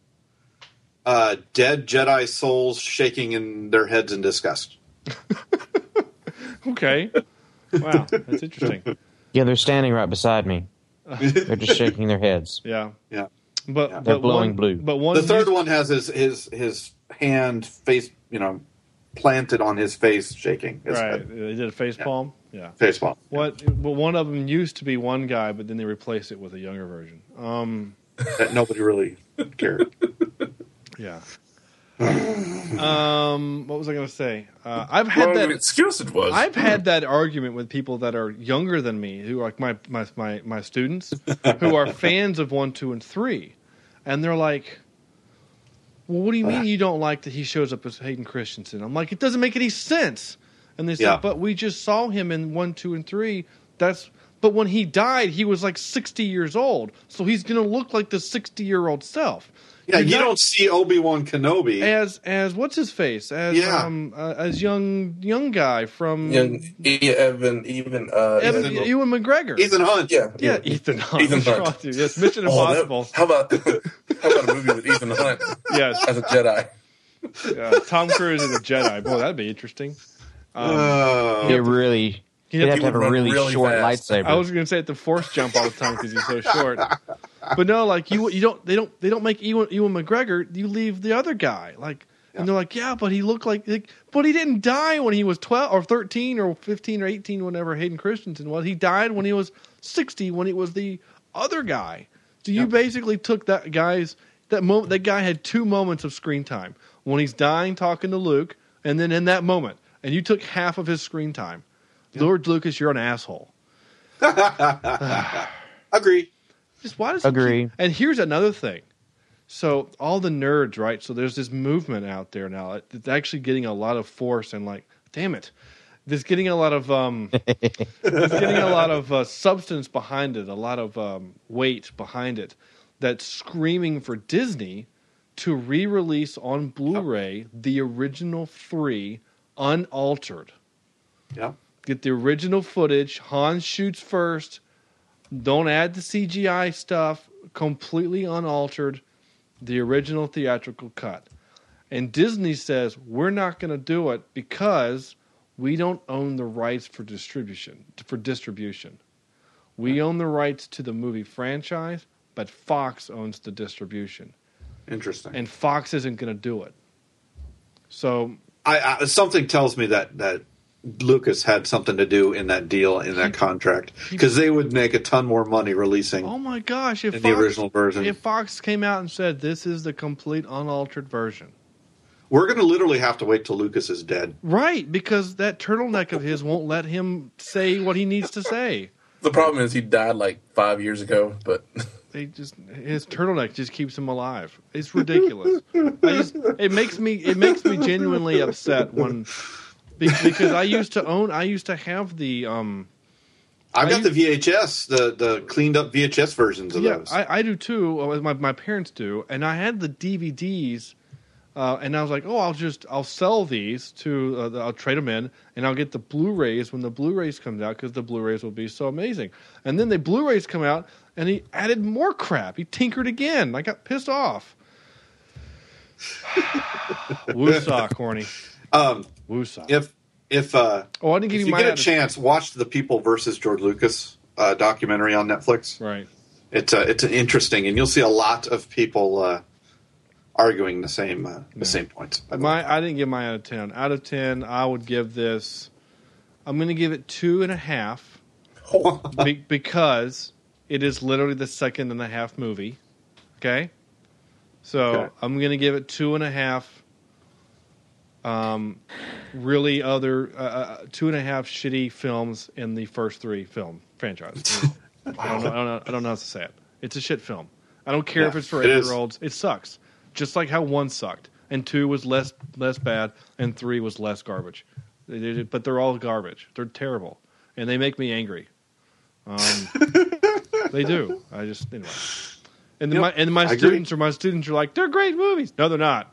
uh, dead Jedi souls shaking in their heads in disgust. okay. Wow, that's interesting. Yeah, they're standing right beside me. They're just shaking their heads. Yeah, Yeah. but They're but blowing one, blue. But one The third used- one has his his his hand face, you know, planted on his face, shaking. His right? head. They did a face palm. Yeah. Face palm. What? Well, one of them used to be one guy, but then they replaced it with a younger version. Um, That nobody really cared. yeah. um, what was I going to say? Uh, I've had Wrong that excuse it was. I've had that argument with people that are younger than me, who are like my my my, my students, who are fans of one, two, and three, and they're like, "Well, what do you mean you don't like that he shows up as Hayden Christensen?" I'm like, "It doesn't make any sense." And they say, Yeah. "But we just saw him in one, two, and three. That's but when he died, he was like 60 years old, so he's going to look like the 60 year old self." Yeah, You're you not- don't see Obi Wan Kenobi. as as what's his face as Yeah. um uh, as young young guy from Young Evan, even uh, Evan, Ethan- Ewan McGregor. Ethan Hunt. yeah, Yeah, Ethan Hunt. Ethan What's Hunt. wrong with you? Yes, Mission Oh, that- Impossible. how about how about a movie with Ethan Hunt yes, as a Jedi? yeah, Tom Cruise as a Jedi. Boy, that'd be interesting. Um, Uh, They really. He'd have have to have a really, really short fast. lightsaber. I was going to say at the Force jump all the time because he's so short. But no, like you, you don't. They don't. They don't make Ewan, Ewan McGregor. You leave the other guy. Like, and they're like, yeah, but he looked like, like, but he didn't die when he was twelve or thirteen or fifteen or eighteen. Whenever Hayden Christensen was, he died when he was sixty. When he was the other guy. So you basically took that guy's that moment. That guy had two moments of screen time when he's dying talking to Luke, and then in that moment, and you took half of his screen time. Lord Lucas, you're an asshole. agree. Just why does Agree. keep- and here's another thing. So all the nerds, right? So there's this movement out there now. It's actually getting a lot of force and like, damn it, there's getting a lot of um, there's getting a lot of uh, substance behind it, a lot of um, weight behind it. That's screaming for Disney to re-release on Blu-ray the original three unaltered. Yeah. Get the original footage. Han shoots first. Don't add the CGI stuff. Completely unaltered. The original theatrical cut. And Disney says we're not going to do it because we don't own the rights for distribution. For distribution, we own the rights to the movie franchise, but Fox owns the distribution, Interesting. and Fox isn't going to do it. So I, I something tells me that that Lucas had something to do in that deal in that contract because they would make a ton more money releasing. Oh my gosh! If In the original version. if Fox came out and said this is the complete unaltered version, We're going to literally have to wait till Lucas is dead. right? Because that turtleneck of his won't let him say what he needs to say. The problem is he died like five years ago, but They just his turtleneck just keeps him alive. It's ridiculous. Just, it makes me it makes me genuinely upset when because I used to own I used to have the um I've I got the VHS, the the cleaned up VHS versions of yeah, those. I, I do too. uh, My my parents do, and I had the DVDs, uh, and I was like, oh, I'll just I'll sell these to uh, the- I'll trade them in, and I'll get the Blu-rays when the Blu-rays comes out because the Blu-rays will be so amazing. And then the Blu-rays come out, and he added more crap. He tinkered again. I got pissed off. Woosah, corny. um, Woosah. if if uh, Oh, I didn't give if you you my get a chance, watch the People versus George Lucas uh, documentary on Netflix. Right. It's uh, it's interesting, and you'll see a lot of people uh, arguing the same uh, the same points. My I didn't give my out of ten. Out of ten, I would give this. I'm going to give it two and a half, be, because it is literally the second and a half movie. Okay, so Okay. I'm going to give it two and a half. Um, really, other uh, uh, two and a half shitty films in the first three film franchise. I don't know. I don't know. I don't know how to say it. It's a shit film. I don't care Yeah, if it's for it eight is. year olds. It sucks. Just like how one sucked, and two was less less bad, and three was less garbage. They did- But they're all garbage. They're terrible, and they make me angry. Um, they do. I just anyway. And Yep, my and my I agree. students are my students are like they're great movies. No, they're not.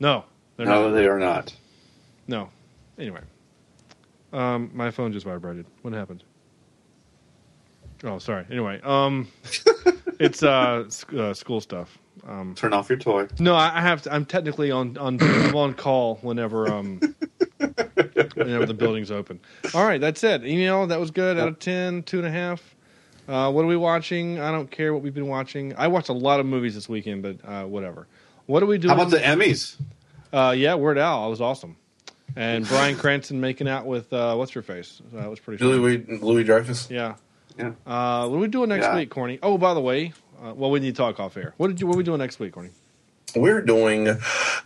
No, they're no, not. they are not. No. Anyway, um, my phone just vibrated. What happened? Oh, sorry. Anyway, um, it's uh, sc- uh, school stuff. Um, Turn off your toy. no, I I have to. I'm technically on on I'm on call whenever um whenever the building's open. All right, that's it. Email that was good. Out of 10, two and a half. Uh, what are we watching? I don't care what we've been watching. I watched a lot of movies this weekend, but uh, whatever. What are we doing? How about the Emmys? Uh, yeah, Weird Al. It was awesome. And Bryan Cranston making out with uh, what's her face. So that was pretty. fun. Louis Louis Dreyfus. Yeah. Yeah. Uh, what are we doing next Yeah. week, Corny? Oh, by the way, uh, well, we need to talk off air. What did you? What are we doing next week, Corny? We're doing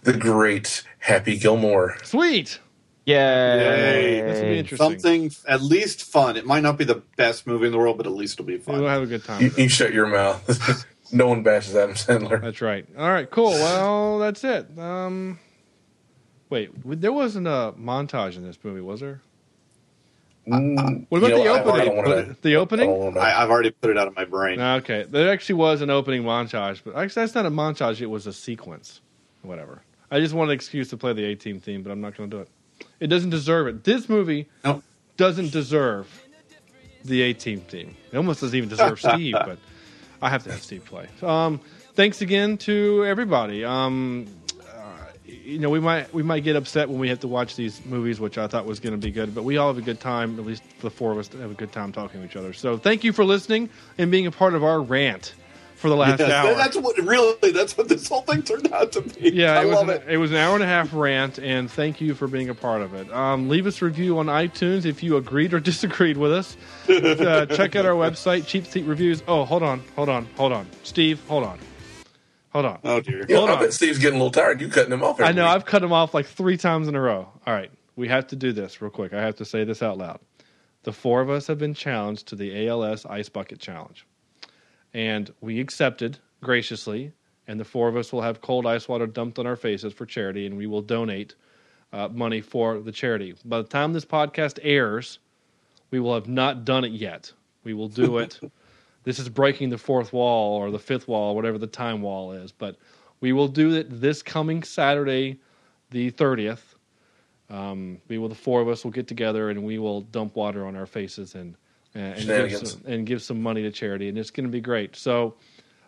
the great Happy Gilmore. Sweet. Yay. This will be interesting. Something at least fun. It might not be the best movie in the world, but at least it'll be fun. We'll have a good time. You, you shut your mouth. no one bashes Adam Sandler. That's right. All right, cool. Well, that's it. Um, wait, there wasn't a montage in this movie, was there? Mm, What about you know, the I- I opening? wanna- the opening? I don't wanna- I, I've already put it out of my brain. Okay, there actually was an opening montage, but actually that's not a montage. It was a sequence. Whatever. I just wanted an excuse to play the A Team theme, but I'm not going to do it. It doesn't deserve it. This movie doesn't deserve the A Team theme. It almost doesn't even deserve Steve, but I have to have Steve play. Um, thanks again to everybody. Um, you know, we might we might get upset when we have to watch these movies, which I thought was going to be good, but we all have a good time. At least the four of us have a good time talking to each other. So thank you for listening and being a part of our rant for the last Yes, hour. That's what really. That's what this whole thing turned out to be. Yeah, I it was, love an, it. it was an hour and a half rant, and thank you for being a part of it. Um, leave us a review on iTunes if you agreed or disagreed with us. uh, check out our website, Cheap Seat Reviews. Oh, hold on, hold on, hold on. Steve, hold on. Hold on. Oh, dear. You know, Hold I on. bet Steve's getting a little tired. You cutting him off. I know, week. I've cut him off like three times in a row. All right, we have to do this real quick. I have to say this out loud. The four of us have been challenged to the ALS Ice Bucket Challenge. And we accepted graciously, and the four of us will have cold ice water dumped on our faces for charity, and we will donate uh, money for the charity. By the time this podcast airs, we will have not done it yet. We will do it. this is breaking the fourth wall or the fifth wall, whatever the time wall is. But we will do it this coming Saturday, the 30th. Um, we will, the four of us will get together and we will dump water on our faces and and, and, give, some, and give some money to charity, and it's going to be great. So,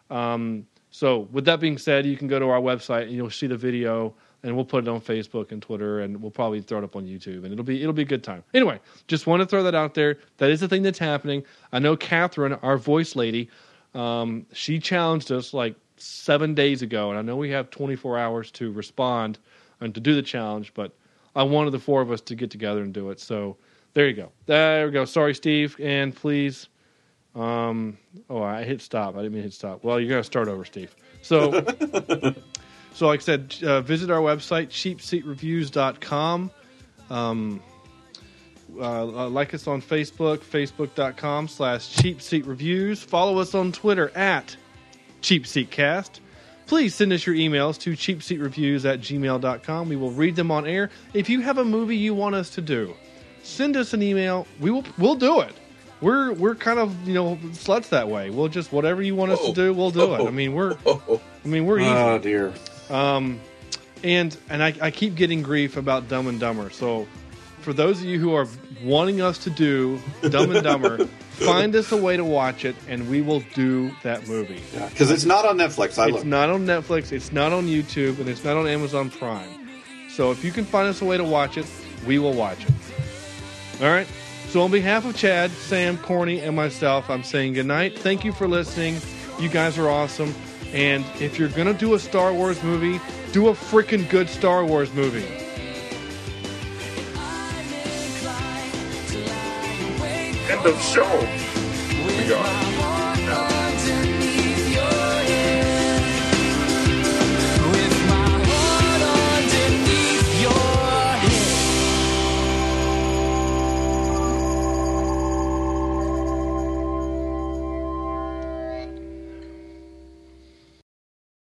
um, so with that being said, you can go to our website and you'll see the video, and we'll put it on Facebook and Twitter, and we'll probably throw it up on YouTube, and it'll be it'll be a good time. Anyway, just want to throw that out there. That is the thing that's happening. I know Catherine, our voice lady, um, she challenged us like seven days ago, and I know we have 24 hours to respond and to do the challenge, but I wanted the four of us to get together and do it. So there you go. There we go. Sorry, Steve, and please. Um, oh, I hit stop. I didn't mean to hit stop. Well, you're gonna start over, Steve. So, so like I said, uh, visit our website cheapseatreviews.com. Um, uh, uh, like us on Facebook, facebook.com slash cheapseatreviews. Follow us on Twitter at cheapseatcast. Please send us your emails to cheapseatreviews at gmail.com. We will read them on air. If you have a movie you want us to do, send us an email. We will we'll do it. We're we're kind of you know sluts that way. We'll just whatever you want us to do, we'll do it. I mean we're I mean we're easy. Oh dear. Um, and and I, I keep getting grief about Dumb and Dumber. So for those of you who are wanting us to do Dumb and Dumber, find us a way to watch it, and we will do that movie. Because it's not on Netflix. I It's not on Netflix. It's not on YouTube, and it's not on Amazon Prime. So if you can find us a way to watch it, we will watch it. All right. So on behalf of Chad, Sam, Corny, and myself, I'm saying good night. Thank you for listening. You guys are awesome. And if you're gonna do a Star Wars movie, do a freaking good Star Wars movie. End of show. We are.